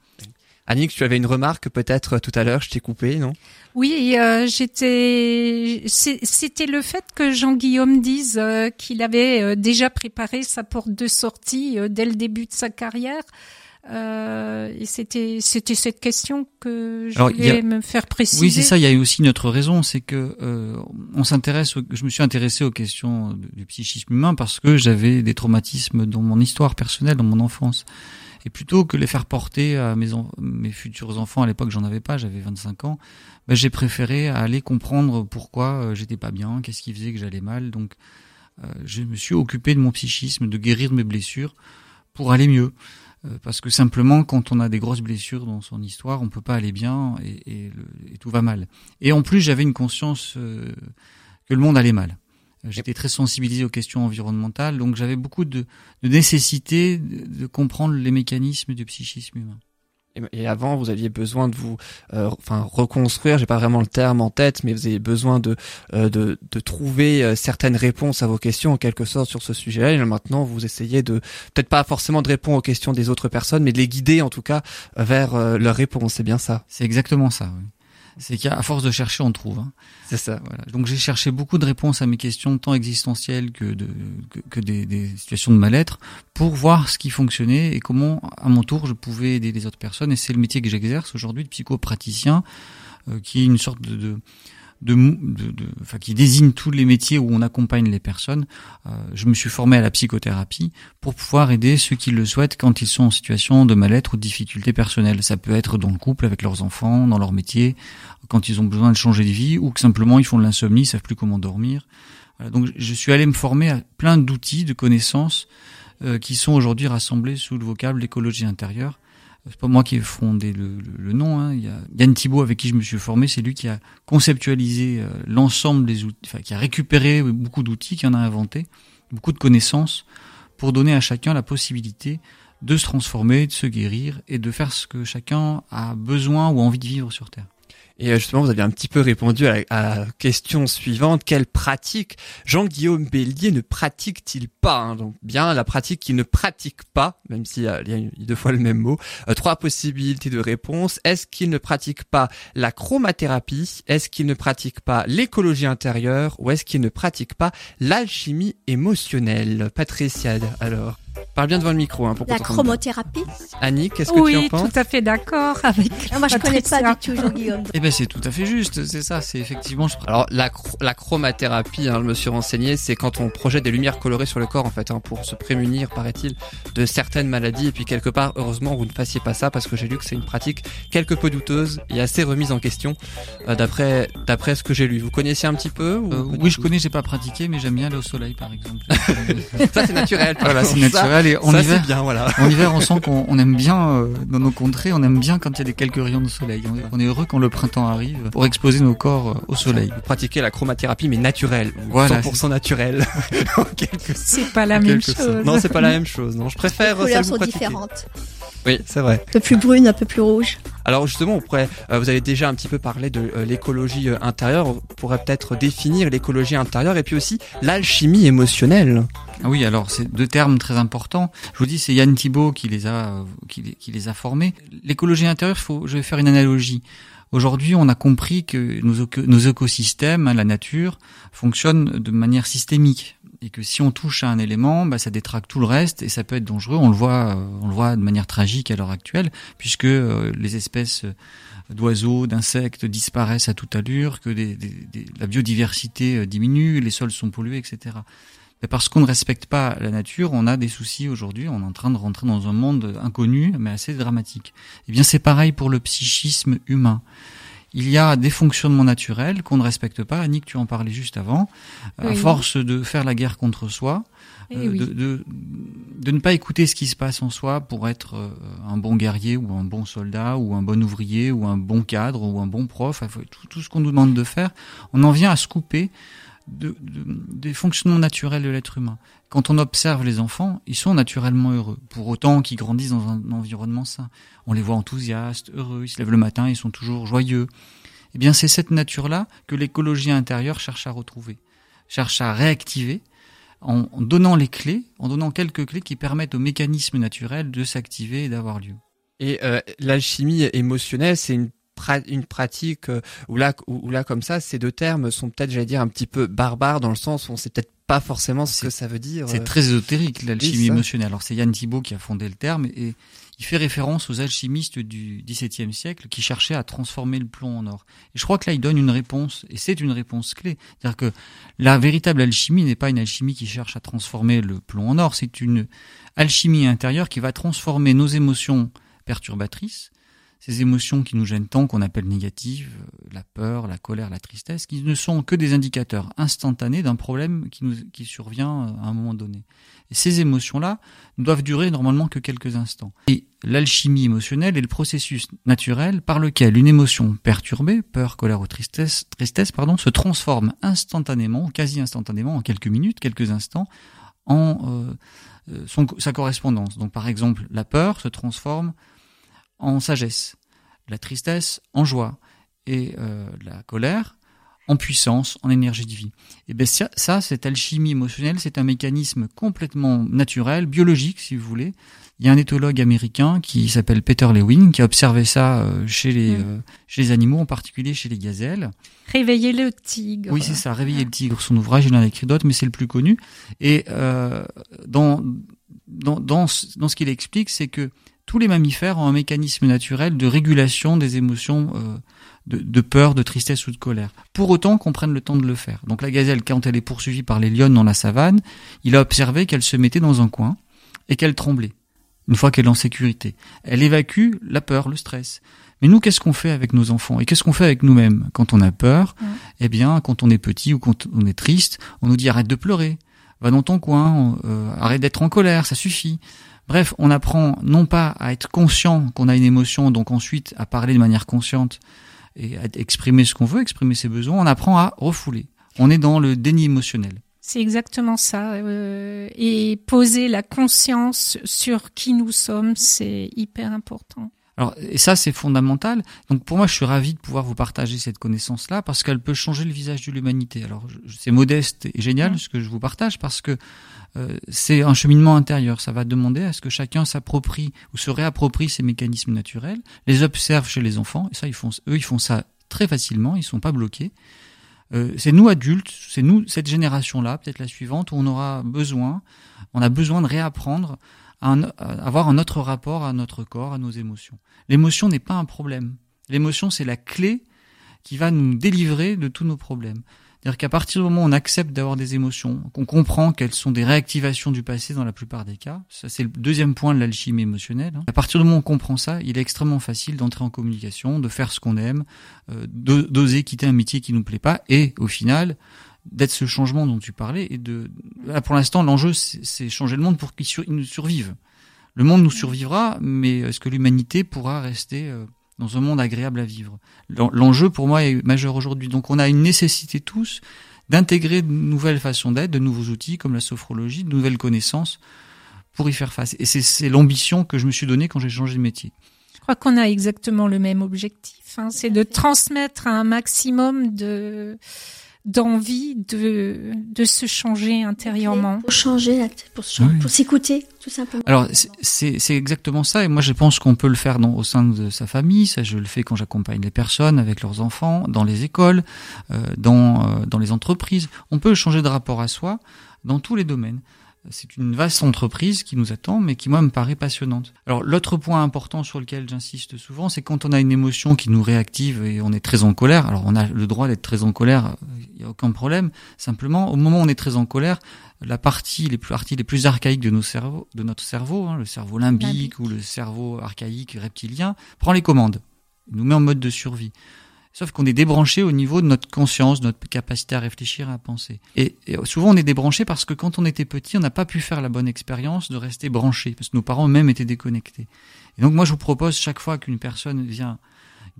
Annick, tu avais une remarque peut-être euh, tout à l'heure, je t'ai coupé, non? Oui, euh, j'étais. C'était le fait que Jean-Guillaume dise euh, qu'il avait déjà préparé sa porte de sortie euh, dès le début de sa carrière. Euh, c'était c'était cette question que je Alors, voulais a- me faire préciser. Oui, c'est ça. Il y a eu aussi une autre raison, c'est que euh, on s'intéresse. Je me suis intéressé aux questions du psychisme humain parce que j'avais des traumatismes dans mon histoire personnelle, dans mon enfance. Et plutôt que les faire porter à mes, en- mes futurs enfants, à l'époque j'en avais pas, j'avais 25 ans, ben, j'ai préféré aller comprendre pourquoi euh, j'étais pas bien, qu'est-ce qui faisait que j'allais mal. Donc euh, je me suis occupé de mon psychisme, de guérir de mes blessures pour aller mieux. Euh, parce que simplement, quand on a des grosses blessures dans son histoire, on peut pas aller bien et, et le- et tout va mal. Et en plus, j'avais une conscience euh, que le monde allait mal. Euh, J'étais très sensibilisé aux questions environnementales, donc j'avais beaucoup de, de nécessité de, de comprendre les mécanismes du psychisme humain. Et- avant, vous aviez besoin de vous, euh, enfin, reconstruire. J'ai pas vraiment le terme en tête, mais vous avez besoin de euh, de, de trouver euh, certaines réponses à vos questions en quelque sorte sur ce sujet-là. Et maintenant, vous essayez de peut-être pas forcément de répondre aux questions des autres personnes, mais de les guider en tout cas euh, vers euh, leurs réponses. C'est bien ça? C'est exactement ça. C'est qu'à force de chercher, on trouve. hein. C'est ça. Voilà. Donc j'ai cherché beaucoup de réponses à mes questions, tant existentielles que, de, que, que des, des situations de mal-être, pour voir ce qui fonctionnait et comment, à mon tour, je pouvais aider les autres personnes. Et c'est le métier que j'exerce aujourd'hui de psychopraticien, euh, qui est une sorte de, de, de, de- de- enfin, qui désigne tous les métiers où on accompagne les personnes. Euh, je me suis formé à la psychothérapie pour pouvoir aider ceux qui le souhaitent quand ils sont en situation de mal-être ou de difficultés personnelles. Ça peut être dans le couple avec leurs enfants, dans leur métier, quand ils ont besoin de changer de vie ou que simplement ils font de l'insomnie, ils savent plus comment dormir. Voilà, donc je suis allé me former à plein d'outils, de connaissances euh, qui sont aujourd'hui rassemblés sous le vocable l'écologie intérieure. C'est pas moi qui ai fondé le, nom. Hein. Il y a Yann Thibault avec qui je me suis formé, c'est lui qui a conceptualisé euh, l'ensemble des outils, enfin qui a récupéré beaucoup d'outils, qui en a inventé, beaucoup de connaissances pour donner à chacun la possibilité de se transformer, de se guérir et de faire ce que chacun a besoin ou envie de vivre sur Terre. Et euh, justement, vous avez un petit peu répondu à la, question suivante. Quelle pratique Jean-Guillaume Bélier ne pratique-t-il pas hein? Donc bien la pratique qu'il ne pratique pas, même s'il il y a deux fois le même mot. Euh, trois possibilités de réponse. Est-ce qu'il ne pratique pas la chromathérapie? Est-ce qu'il ne pratique pas l'écologie intérieure? Ou est-ce qu'il ne pratique pas l'alchimie émotionnelle? Patricia, alors Parle bien devant le micro hein, pour La chromothérapie Annie, qu'est-ce que tu en Oui, penses tout à fait d'accord avec. Ah, Moi, je connais pas du tout Jean-Guillaume. Eh ben c'est tout à fait juste, c'est ça, c'est effectivement. Je... Alors la, la chromathérapie, hein, je me suis renseigné, c'est quand on projette des lumières colorées sur le corps en fait, hein, pour se prémunir, paraît-il, de certaines maladies. Et puis quelque part, heureusement, vous ne fassiez pas ça parce que j'ai lu que c'est une pratique quelque peu douteuse et assez remise en question euh, d'après d'après ce que j'ai lu. Vous connaissiez un petit peu ou Euh, oui, je tout connais, j'ai pas pratiqué, mais j'aime bien aller au soleil, par exemple. [LAUGHS] Ça c'est naturel. voilà, c'est naturel en ça, hiver, bien, voilà. en hiver, on sent qu'on on aime bien euh, dans nos contrées, on aime bien quand il y a des quelques rayons de soleil. On est, on est heureux quand le printemps arrive pour exposer nos corps euh, au soleil. Vous pratiquez la chromathérapie mais naturelle, ou Voilà, 100% naturelle. [LAUGHS] En quelque- C'est pas la même sorte. chose. Non, c'est pas la même chose. Non, je préfère Les celle couleurs sont pratiquez. différentes. Oui, c'est vrai. Un peu plus brune, un peu plus rouge. Alors justement, euh, vous avez déjà un petit peu parlé de euh, l'écologie euh, intérieure. On pourrait peut-être définir l'écologie intérieure et puis aussi l'alchimie émotionnelle. Ah oui, alors c'est deux termes très importants. Je vous dis, c'est Yann Thibault qui les a, qui, les- a formés. L'écologie intérieure, faut, je vais faire une analogie. Aujourd'hui, on a compris que nos, éco- nos écosystèmes, la nature, fonctionnent de manière systémique et que si on touche à un élément, bah, ça détraque tout le reste et ça peut être dangereux. On le voit, euh, on le voit de manière tragique à l'heure actuelle, puisque euh, les espèces euh, d'oiseaux, d'insectes disparaissent à toute allure, que la biodiversité diminue, les sols sont pollués, etc. Mais parce qu'on ne respecte pas la nature, on a des soucis aujourd'hui. On est en train de rentrer dans un monde inconnu, mais assez dramatique. Eh bien, c'est pareil pour le psychisme humain. Il y a des fonctionnements naturels qu'on ne respecte pas. Annick, tu en parlais juste avant. À Oui. force de faire la guerre contre soi, euh, oui. de, de, de ne pas écouter ce qui se passe en soi pour être euh, un bon guerrier ou un bon soldat ou un bon ouvrier ou un bon cadre ou un bon prof, tout, tout ce qu'on nous demande de faire, on en vient à se couper de, de- des fonctionnements naturels de l'être humain. Quand on observe les enfants, ils sont naturellement heureux, pour autant qu'ils grandissent dans un environnement sain. On les voit enthousiastes, heureux, ils se lèvent le matin, ils sont toujours joyeux. Eh bien, c'est cette nature-là que l'écologie intérieure cherche à retrouver, cherche à réactiver en, donnant les clés, en donnant quelques clés qui permettent au mécanisme naturel de s'activer et d'avoir lieu. Et euh, l'alchimie émotionnelle, c'est une pra- une pratique euh, où là où, là comme ça, ces deux termes sont peut-être, j'allais dire, un petit peu barbares dans le sens où on peut-être pas forcément ce que ça veut dire. C'est euh. très ésotérique, l'alchimie émotionnelle. Alors c'est Yann Thibault qui a fondé le terme et il fait référence aux alchimistes du XVIIe siècle qui cherchaient à transformer le plomb en or. Et je crois que là, il donne une réponse, et c'est une réponse clé. C'est-à-dire que la véritable alchimie n'est pas une alchimie qui cherche à transformer le plomb en or, c'est une alchimie intérieure qui va transformer nos émotions perturbatrices, ces émotions qui nous gênent tant, qu'on appelle négatives, la peur, la colère, la tristesse, qui ne sont que des indicateurs instantanés d'un problème qui, nous, survient euh, à un moment donné. Ces émotions-là ne doivent durer normalement que quelques instants. Et l'alchimie émotionnelle est le processus naturel par lequel une émotion perturbée, peur, colère ou tristesse, tristesse pardon, se transforme instantanément, quasi instantanément, en quelques minutes, quelques instants, en euh, euh, sa correspondance. Donc par exemple, la peur se transforme en sagesse, la tristesse en joie et euh, la colère en puissance, en énergie de vie. Et bien ça, ça, cette alchimie émotionnelle, c'est un mécanisme complètement naturel, biologique si vous voulez. Il y a un éthologue américain qui s'appelle Peter Lewin qui a observé ça euh, chez les, Mm. euh, chez les animaux, en particulier chez les gazelles. Réveiller le tigre. Oui, c'est ça, Réveiller le tigre, son ouvrage, il en a écrit d'autres, mais c'est le plus connu. Et euh, dans, dans, dans, ce- dans ce qu'il explique, c'est que tous les mammifères ont un mécanisme naturel de régulation des émotions euh, de, de peur, de tristesse ou de colère. Pour autant qu'on prenne le temps de le faire. Donc la gazelle, quand elle est poursuivie par les lionnes dans la savane, il a observé qu'elle se mettait dans un coin et qu'elle tremblait. Une fois qu'elle est en sécurité, elle évacue la peur, le stress. Mais nous, qu'est-ce qu'on fait avec nos enfants et qu'est-ce qu'on fait avec nous-mêmes quand on a peur? Eh bien, quand on est petit ou quand on est triste, on nous dit arrête de pleurer, va dans ton coin, euh, arrête d'être en colère, ça suffit. Bref, on apprend non pas à être conscient qu'on a une émotion, donc ensuite à parler de manière consciente et à exprimer ce qu'on veut, exprimer ses besoins, on apprend à refouler. On est dans le déni émotionnel. C'est exactement ça. euh, et poser la conscience sur qui nous sommes, c'est hyper important. Alors, et ça, c'est fondamental. Donc, pour moi, je suis ravi de pouvoir vous partager cette connaissance-là parce qu'elle peut changer le visage de l'humanité. Alors, c'est modeste et génial ce que je vous partage parce que euh, c'est un cheminement intérieur. Ça va demander à ce que chacun s'approprie ou se réapproprie ces mécanismes naturels, les observe chez les enfants. Et ça, ils font, eux, ils font ça très facilement. Ils sont pas bloqués. Euh, c'est nous adultes, c'est nous cette génération-là, peut-être la suivante, où on aura besoin, on a besoin de réapprendre à, avoir un autre rapport à notre corps, à nos émotions. L'émotion n'est pas un problème. L'émotion, c'est la clé qui va nous délivrer de tous nos problèmes. C'est-à-dire qu'à partir du moment où on accepte d'avoir des émotions, qu'on comprend qu'elles sont des réactivations du passé dans la plupart des cas, ça c'est le deuxième point de l'alchimie émotionnelle, hein. à partir du moment où on comprend ça, il est extrêmement facile d'entrer en communication, de faire ce qu'on aime, euh, d'o- d'oser quitter un métier qui nous plaît pas, et au final, d'être ce changement dont tu parlais, et de, là, pour l'instant, l'enjeu, c'est changer le monde pour qu'il nous survive. Le monde nous survivra, mais est-ce que l'humanité pourra rester euh, dans un monde agréable à vivre L'en- L'enjeu pour moi est majeur aujourd'hui. Donc on a une nécessité tous d'intégrer de nouvelles façons d'être, de nouveaux outils comme la sophrologie, de nouvelles connaissances pour y faire face. Et c'est- c'est l'ambition que je me suis donnée quand j'ai changé de métier. Je crois qu'on a exactement le même objectif. hein, c'est de transmettre un maximum de d'envie de de se changer intérieurement. Pour changer, pour, Oui. s'écouter, tout simplement. Alors c'est- c'est c'est exactement ça et moi je pense qu'on peut le faire dans, au sein de sa famille, ça je le fais quand j'accompagne les personnes avec leurs enfants, dans les écoles, euh, dans euh, dans les entreprises. On peut changer de rapport à soi dans tous les domaines. C'est une vaste entreprise qui nous attend, mais qui moi me paraît passionnante. Alors l'autre point important sur lequel j'insiste souvent, c'est quand on a une émotion qui nous réactive et on est très en colère. Alors on a le droit d'être très en colère, il n'y a aucun problème. Simplement, au moment où on est très en colère, la partie les plus parties les plus archaïques de nos cerveaux, de notre cerveau, hein, le cerveau limbique, Limbique. ou le cerveau archaïque reptilien, prend les commandes, Il nous met en mode de survie. Sauf qu'on est débranché au niveau de notre conscience, de notre capacité à réfléchir, à penser. Et, souvent on est débranché parce que quand on était petit, on n'a pas pu faire la bonne expérience de rester branché, parce que nos parents eux-mêmes étaient déconnectés. Et donc moi je vous propose chaque fois qu'une personne vient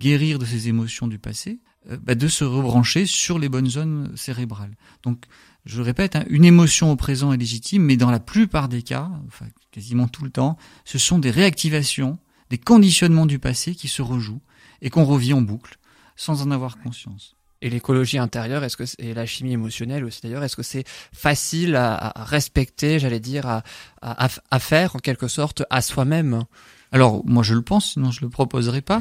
guérir de ses émotions du passé, euh, bah, de se rebrancher sur les bonnes zones cérébrales. Donc je répète, hein, une émotion au présent est légitime, mais dans la plupart des cas, enfin quasiment tout le temps, ce sont des réactivations, des conditionnements du passé qui se rejouent et qu'on revit en boucle sans en avoir conscience. Et l'écologie intérieure, est-ce que et la chimie émotionnelle aussi d'ailleurs, est-ce que c'est facile à, à respecter, j'allais dire, à, à, à faire en quelque sorte à soi-même? Alors moi je le pense, sinon je le proposerai pas.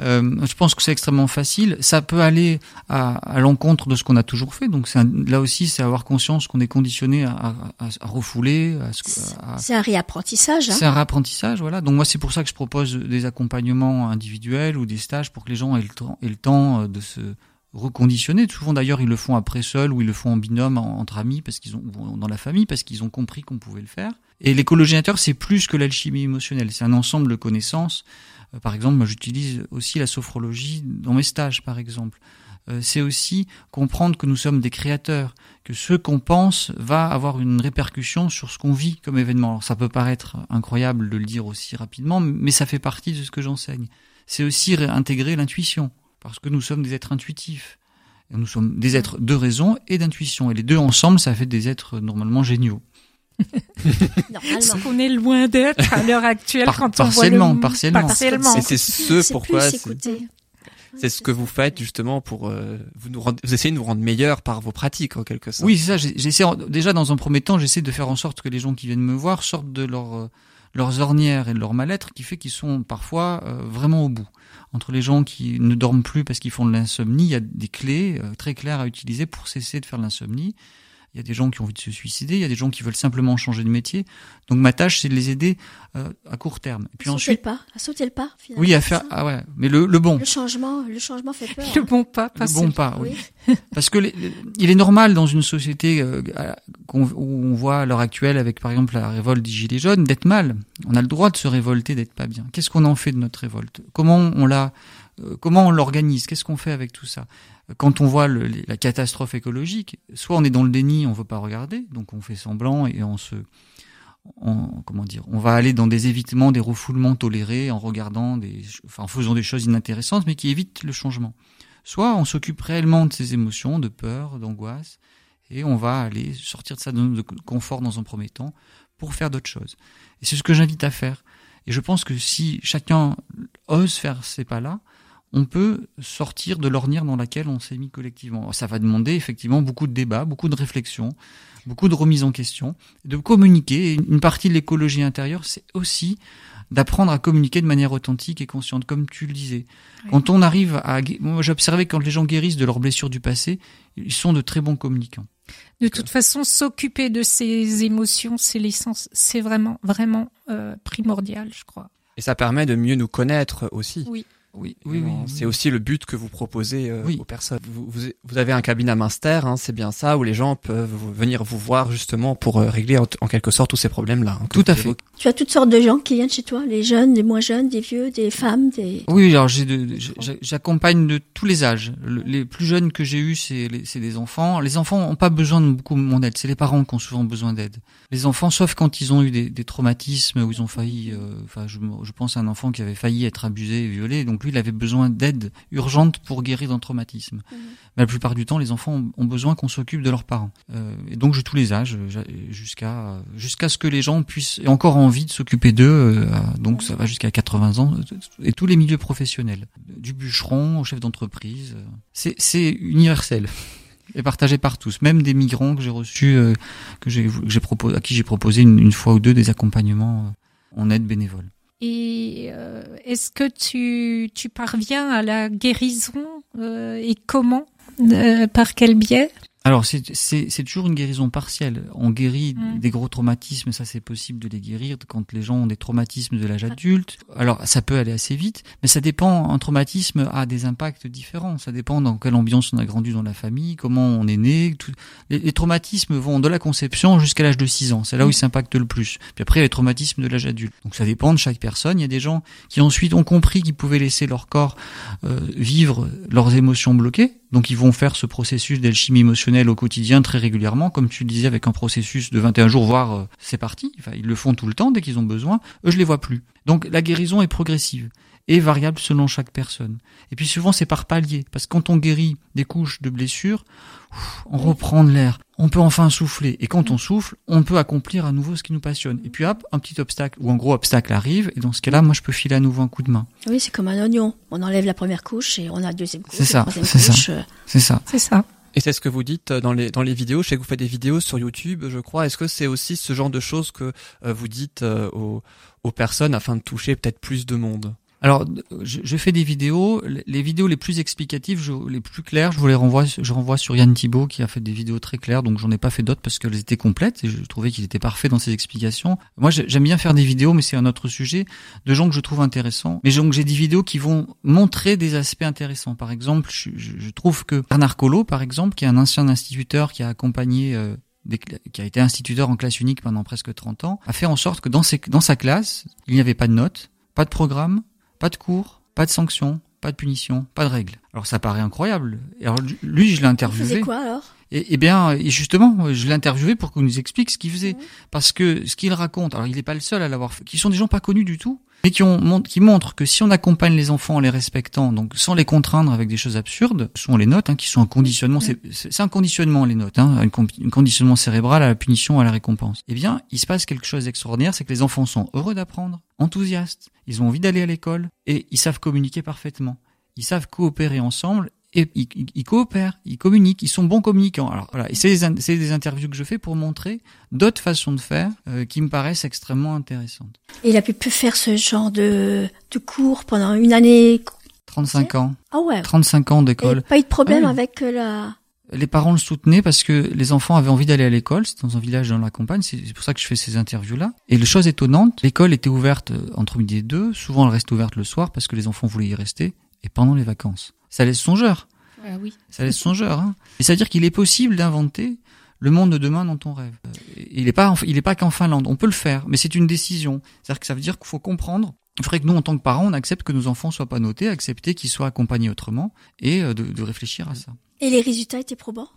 Euh, je pense que c'est extrêmement facile. Ça peut aller à, à l'encontre de ce qu'on a toujours fait. Donc un- là aussi c'est avoir conscience qu'on est conditionné à, à, à- refouler. À, ce- à- C'est un réapprentissage. Hein. c'est un réapprentissage, voilà. Donc moi c'est pour ça que je propose des accompagnements individuels ou des stages pour que les gens aient le temps, aient le temps euh, de se reconditionner. Souvent d'ailleurs ils le font après seul ou ils le font en binôme en- entre amis parce qu'ils ont ou dans la famille parce qu'ils ont compris qu'on pouvait le faire. Et l'écologie intérieure c'est plus que l'alchimie émotionnelle, c'est un ensemble de connaissances Euh, par exemple, moi j'utilise aussi la sophrologie dans mes stages, par exemple. Euh, c'est aussi comprendre que nous sommes des créateurs, que ce qu'on pense va avoir une répercussion sur ce qu'on vit comme événement. Alors, ça peut paraître incroyable de le dire aussi rapidement, mais ça fait partie de ce que j'enseigne. C'est aussi intégrer l'intuition, parce que nous sommes des êtres intuitifs. Et nous sommes des êtres de raison et d'intuition. Et les deux ensemble, ça fait des êtres normalement géniaux. [LAUGHS] Ce qu'on est loin d'être à l'heure actuelle Par- quand on voit le... partiellement, partiellement. partiellement. Et c'est ce pourquoi c'est ce que vous faites justement pour euh, vous nous rendre, vous essayez de nous rendre meilleurs par vos pratiques en quelque sorte. Oui, c'est ça. J'essaie déjà dans un premier temps, j'essaie de faire en sorte que les gens qui viennent me voir sortent de leur euh, leurs ornières et de leur mal-être, qui fait qu'ils sont parfois euh, vraiment au bout. Entre les gens qui ne dorment plus parce qu'ils font de l'insomnie, il y a des clés euh, très claires à utiliser pour cesser de faire de l'insomnie. Il y a des gens qui ont envie de se suicider, il y a des gens qui veulent simplement changer de métier. Donc ma tâche, c'est de les aider euh, à court terme. Et puis sauter ensuite, le pas, à sauter le pas. Finalement, oui, à faire ça. ah ouais, mais le, le bon. Le changement, le changement fait peur. Le bon pas, Le bon pas, oui. [LAUGHS] Parce que les- les- il est normal dans une société euh, à- qu'on- où on voit à l'heure actuelle, avec par exemple la révolte des Gilets jaunes, d'être mal. On a le droit de se révolter, d'être pas bien. Qu'est-ce qu'on en fait de notre révolte? Comment on la, euh, comment on l'organise? Qu'est-ce qu'on fait avec tout ça? Quand on voit le- la catastrophe écologique, soit on est dans le déni, on veut pas regarder, donc on fait semblant et on se, on, comment dire, on va aller dans des évitements, des refoulements tolérés en regardant des, enfin en faisant des choses inintéressantes, mais qui évitent le changement. Soit on s'occupe réellement de ses émotions, de peur, d'angoisse, et on va aller sortir de sa zone de confort dans un premier temps pour faire d'autres choses. Et c'est ce que j'invite à faire. Et je pense que si chacun ose faire ces pas-là, on peut sortir de l'ornière dans laquelle on s'est mis collectivement. Ça va demander effectivement beaucoup de débats, beaucoup de réflexions, beaucoup de remises en question, de communiquer. Et une partie de l'écologie intérieure, c'est aussi d'apprendre à communiquer de manière authentique et consciente, comme tu le disais. Quand on arrive à... Moi, j'ai observé quand les gens guérissent de leurs blessures du passé, ils sont de très bons communicants. De toute façon, s'occuper de ses émotions, c'est l'essence, c'est vraiment, vraiment euh, primordial, je crois. Et ça permet de mieux nous connaître aussi. Oui. Oui, oui, C'est aussi le but que vous proposez euh, Oui. aux personnes. Vous, vous, vous avez un cabinet à Minster, hein, c'est bien ça, où les gens peuvent venir vous voir justement pour euh, régler en, en quelque sorte tous ces problèmes-là. hein, Tout à fait. Tu as toutes sortes de gens qui viennent chez toi, les jeunes, les moins jeunes, des vieux, des femmes, des. Oui, alors j'ai de- j'accompagne de tous les âges. Le- les plus jeunes que j'ai eus, c'est des enfants. Les enfants n'ont pas besoin de beaucoup de mon aide. C'est les parents qui ont souvent besoin d'aide. Les enfants, sauf quand ils ont eu des, des traumatismes où ils ont failli. euh, Enfin, je, je pense à un enfant qui avait failli être abusé et violé. Donc lui, il avait besoin d'aide urgente pour guérir d'un traumatisme. Mais la plupart du temps, les enfants ont, ont besoin qu'on s'occupe de leurs parents. Euh, et donc, j'ai tous les âges, j'a- jusqu'à jusqu'à ce que les gens puissent aient encore envie de s'occuper d'eux. euh, donc, ça va jusqu'à 80 ans et tous les milieux professionnels, du bûcheron au chef d'entreprise. euh, C'est c'est universel [LAUGHS] et partagé par tous, même des migrants que j'ai reçus, euh, que j'ai que j'ai proposé, à qui j'ai proposé une, une fois ou deux des accompagnements euh, en aide bénévole. Et euh, est-ce que tu, parviens à la guérison euh, et comment Euh, Par quel biais? Alors, c'est- c'est c'est toujours une guérison partielle. On guérit Mm. des gros traumatismes, ça c'est possible de les guérir quand les gens ont des traumatismes de l'âge adulte. Alors, ça peut aller assez vite, mais ça dépend. Un traumatisme a des impacts différents. Ça dépend dans quelle ambiance on a grandi dans la famille, comment on est né. tout- Les, les traumatismes vont de la conception jusqu'à l'âge de 6 ans. C'est là où ils s'impactent le plus. Puis après, il y a les traumatismes de l'âge adulte. Donc, ça dépend de chaque personne. Il y a des gens qui ensuite ont compris qu'ils pouvaient laisser leur corps euh, vivre leurs émotions bloquées. Donc ils vont faire ce processus d'alchimie émotionnelle au quotidien très régulièrement, comme tu le disais, avec un processus de 21 jours, voire euh, c'est parti. Enfin, ils le font tout le temps dès qu'ils ont besoin. Eux, je les vois plus. Donc la guérison est progressive et variable selon chaque personne. Et puis souvent c'est par palier, parce que quand on guérit des couches de blessures, on reprend de l'air, on peut enfin souffler. Et quand on souffle, on peut accomplir à nouveau ce qui nous passionne. Et puis hop, un petit obstacle ou un gros obstacle arrive, et dans ce cas-là, moi je peux filer à nouveau un coup de main. Oui, c'est comme un oignon. On enlève la première couche et on a la deuxième couche. C'est ça, la troisième c'est ça. couche, euh, C'est ça. C'est ça. Et c'est ce que vous dites euh, dans les dans les vidéos. Je sais que vous faites des vidéos sur YouTube, je crois. Est-ce que c'est aussi ce genre de choses que euh, vous dites euh, aux aux personnes afin de toucher peut-être plus de monde? Alors, je, je fais des vidéos. Les vidéos les plus explicatives, je, les plus claires, je vous les renvoie. Je renvoie sur Yann Thibault qui a fait des vidéos très claires. Donc, j'en ai pas fait d'autres parce qu'elles étaient complètes et je trouvais qu'il était parfait dans ses explications. Moi, j'ai- j'aime bien faire des vidéos, mais c'est un autre sujet de gens que je trouve intéressants. Mais donc, j'ai des vidéos qui vont montrer des aspects intéressants. Par exemple, je, je- trouve que Bernard Collot, par exemple, qui est un ancien instituteur qui a accompagné euh, qui a été instituteur en classe unique pendant presque 30 ans, a fait en sorte que dans, ses, dans sa classe, il n'y avait pas de notes, pas de programme, pas de cours, pas de sanctions, pas de punition, pas de règles. Alors ça paraît incroyable. Alors lui, je l'ai interviewé. faisiez quoi alors? Et, et bien, et justement, je l'ai interviewé pour qu'il nous explique ce qu'il faisait. Parce que ce qu'il raconte, alors il n'est pas le seul à l'avoir fait, qui sont des gens pas connus du tout, mais qui, ont, qui montrent que si on accompagne les enfants en les respectant, donc sans les contraindre avec des choses absurdes, ce sont les notes, hein, qui sont un conditionnement, c'est un conditionnement les notes, hein, un conditionnement cérébral à la punition, à la récompense. Eh bien, il se passe quelque chose d'extraordinaire, c'est que les enfants sont heureux d'apprendre, enthousiastes, ils ont envie d'aller à l'école, et ils savent communiquer parfaitement. Ils savent coopérer ensemble et ils, coopèrent, ils communiquent, ils sont bons communicants. Alors voilà, et c'est des, c'est des interviews que je fais pour montrer d'autres façons de faire euh, qui me paraissent extrêmement intéressantes. Et il a pu, faire ce genre de, de cours pendant une année? 35 ans, Ah ouais. 35 ans Et d'école. pas eu de problème Ah oui. avec euh, la. Les parents le soutenaient parce que les enfants avaient envie d'aller à l'école. C'est dans un village dans la campagne. C'est pour ça que je fais ces interviews-là. Et la chose étonnante, l'école était ouverte euh, entre midi et deux. Souvent, elle reste ouverte le soir parce que les enfants voulaient y rester. Et pendant les vacances. Ça laisse songeur. Ah oui. Ça laisse songeur. Hein. Et ça veut dire qu'il est possible d'inventer le monde de demain dont on rêve. Euh, Il n'est pas, en- il est pas qu'en Finlande. On peut le faire, mais c'est une décision. C'est-à-dire que ça veut dire qu'il faut comprendre. Il faudrait que nous, en tant que parents, on accepte que nos enfants soient pas notés, accepter qu'ils soient accompagnés autrement, et euh, de, de réfléchir à ça. Et les résultats étaient probants?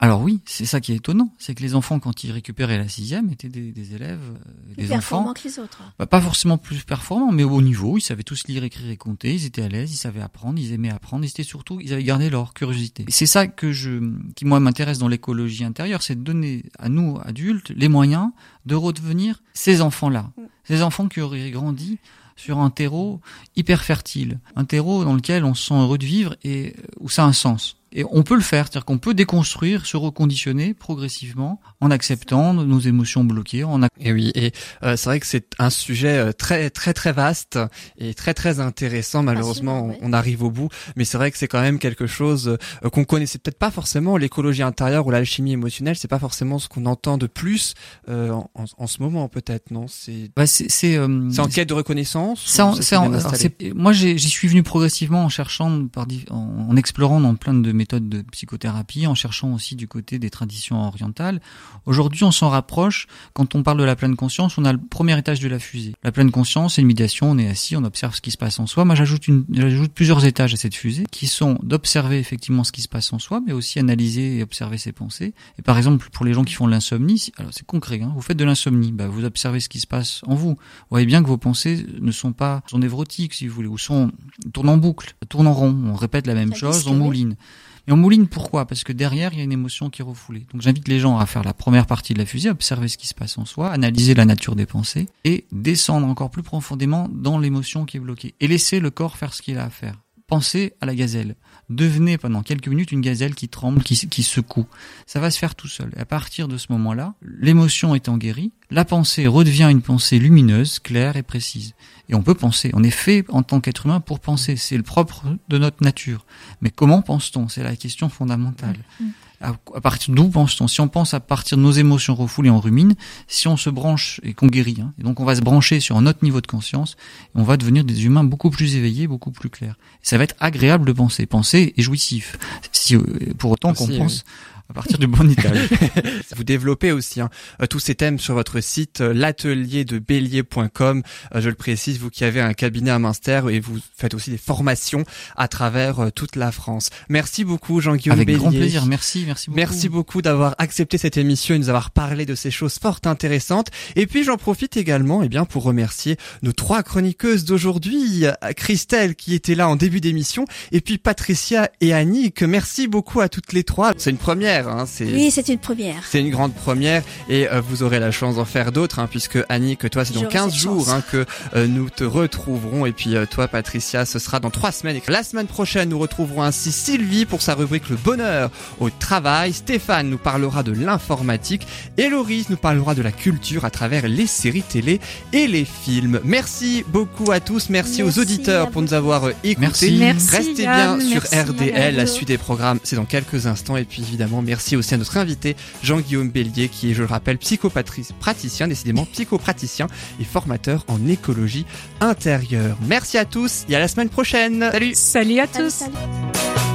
Alors oui, c'est ça qui est étonnant, c'est que les enfants, quand ils récupéraient la sixième, étaient des, des élèves, euh, Plus des performants enfants, que les autres. bah, pas forcément plus performants, mais au haut niveau. Ils savaient tous lire, écrire et compter. Ils étaient à l'aise, ils savaient apprendre, ils aimaient apprendre. Ils étaient surtout, ils avaient gardé leur curiosité. Et C'est ça que je, qui moi m'intéresse dans l'écologie intérieure, c'est de donner à nous adultes les moyens de redevenir ces enfants-là, ces enfants qui auraient grandi sur un terreau hyper fertile, un terreau dans lequel on se sent heureux de vivre et euh, où ça a un sens. Et on peut le faire, c'est-à-dire qu'on peut déconstruire, se reconditionner progressivement en acceptant nos émotions bloquées, en Et oui, et euh, c'est vrai que c'est un sujet euh, très très très vaste et très très intéressant. Malheureusement, on, on arrive au bout, mais c'est vrai que c'est quand même quelque chose euh, qu'on connaissait peut-être pas forcément. L'écologie intérieure ou l'alchimie émotionnelle, c'est pas forcément ce qu'on entend de plus euh, en, en- en ce moment, peut-être, non? C'est Bah, c'est, c'est, euh, c'est en quête de reconnaissance. C'est ou en- ça c'est- moi, j'ai- j'y suis venu progressivement en cherchant, par, en, en explorant dans plein de méthodes de psychothérapie, en cherchant aussi du côté des traditions orientales. Aujourd'hui, on s'en rapproche. Quand on parle de la pleine conscience, on a le premier étage de la fusée. La pleine conscience, c'est une médiation. On est assis, on observe ce qui se passe en soi. Moi, j'ajoute une, j'ajoute plusieurs étages à cette fusée, qui sont d'observer effectivement ce qui se passe en soi, mais aussi analyser et observer ses pensées. Et par exemple, pour les gens qui font de l'insomnie, alors c'est concret. Hein, vous faites de l'insomnie, bah, vous observez ce qui se passe en vous. Vous voyez bien que vos pensées ne sont pas, sont névrotiques, si vous voulez, ou sont, tournent en boucle, tournent en rond. On répète la même Ça chose, on mouline. Et on mouline pourquoi? Parce que derrière, il y a une émotion qui est refoulée. Donc j'invite les gens à faire la première partie de la fusée, observer ce qui se passe en soi, analyser la nature des pensées et descendre encore plus profondément dans l'émotion qui est bloquée. Et laisser le corps faire ce qu'il a à faire. Pensez à la gazelle. Devenez pendant quelques minutes une gazelle qui tremble, qui, secoue. Ça va se faire tout seul. Et à partir de ce moment-là, l'émotion étant guérie, la pensée redevient une pensée lumineuse, claire et précise. Et on peut penser. On est fait en tant qu'être humain pour penser. C'est le propre de notre nature. Mais comment pense-t-on? C'est la question fondamentale. À, à partir d'où pense-t-on Si on pense à partir de nos émotions refoulées, on rumine. Si on se branche et qu'on guérit, hein, et donc on va se brancher sur un autre niveau de conscience, on va devenir des humains beaucoup plus éveillés, beaucoup plus clairs. Et ça va être agréable de penser. Penser est jouissif. Si, euh, pour autant qu'on pense à partir du bon étage. [LAUGHS] Vous développez aussi hein, euh, tous ces thèmes sur votre site euh, l'atelier de bélier.com. Euh, je le précise, vous qui avez un cabinet à Münster et vous faites aussi des formations à travers toute la France. Merci beaucoup Jean-Guillaume Avec Bélier. grand plaisir. Merci, merci beaucoup. Merci beaucoup d'avoir accepté cette émission et nous avoir parlé de ces choses fort intéressantes. Et puis j'en profite également eh bien, pour remercier nos trois chroniqueuses d'aujourd'hui, Christelle qui était là en début d'émission, et puis Patricia et Annick. Merci beaucoup à toutes les trois. C'est une première, hein, c'est Oui, c'est une première. c'est une grande première et euh, vous aurez la chance d'en faire d'autres hein, puisque Annick, toi c'est dans J'aurai 15 cette jours hein, que euh, nous te retrouverons et puis euh, toi Patricia ce sera dans trois semaines. Et la semaine prochaine nous retrouverons ainsi Sylvie pour sa rubrique Le bonheur au travail. Stéphane nous parlera de l'informatique et Laurie nous parlera de la culture à travers les séries télé et les films. Merci beaucoup à tous, merci, aux auditeurs pour nous avoir écoutés. Merci. Merci, Restez Yann, bien sur RDL, la suite des programmes, c'est dans quelques instants. Et puis évidemment, merci aussi à notre invité Jean-Guillaume Bélier, qui est, je le rappelle, psychopraticien, décidément psychopraticien et formateur en écologie intérieure. Merci à tous et à la semaine prochaine. Salut Salut à Salut, tous. salut.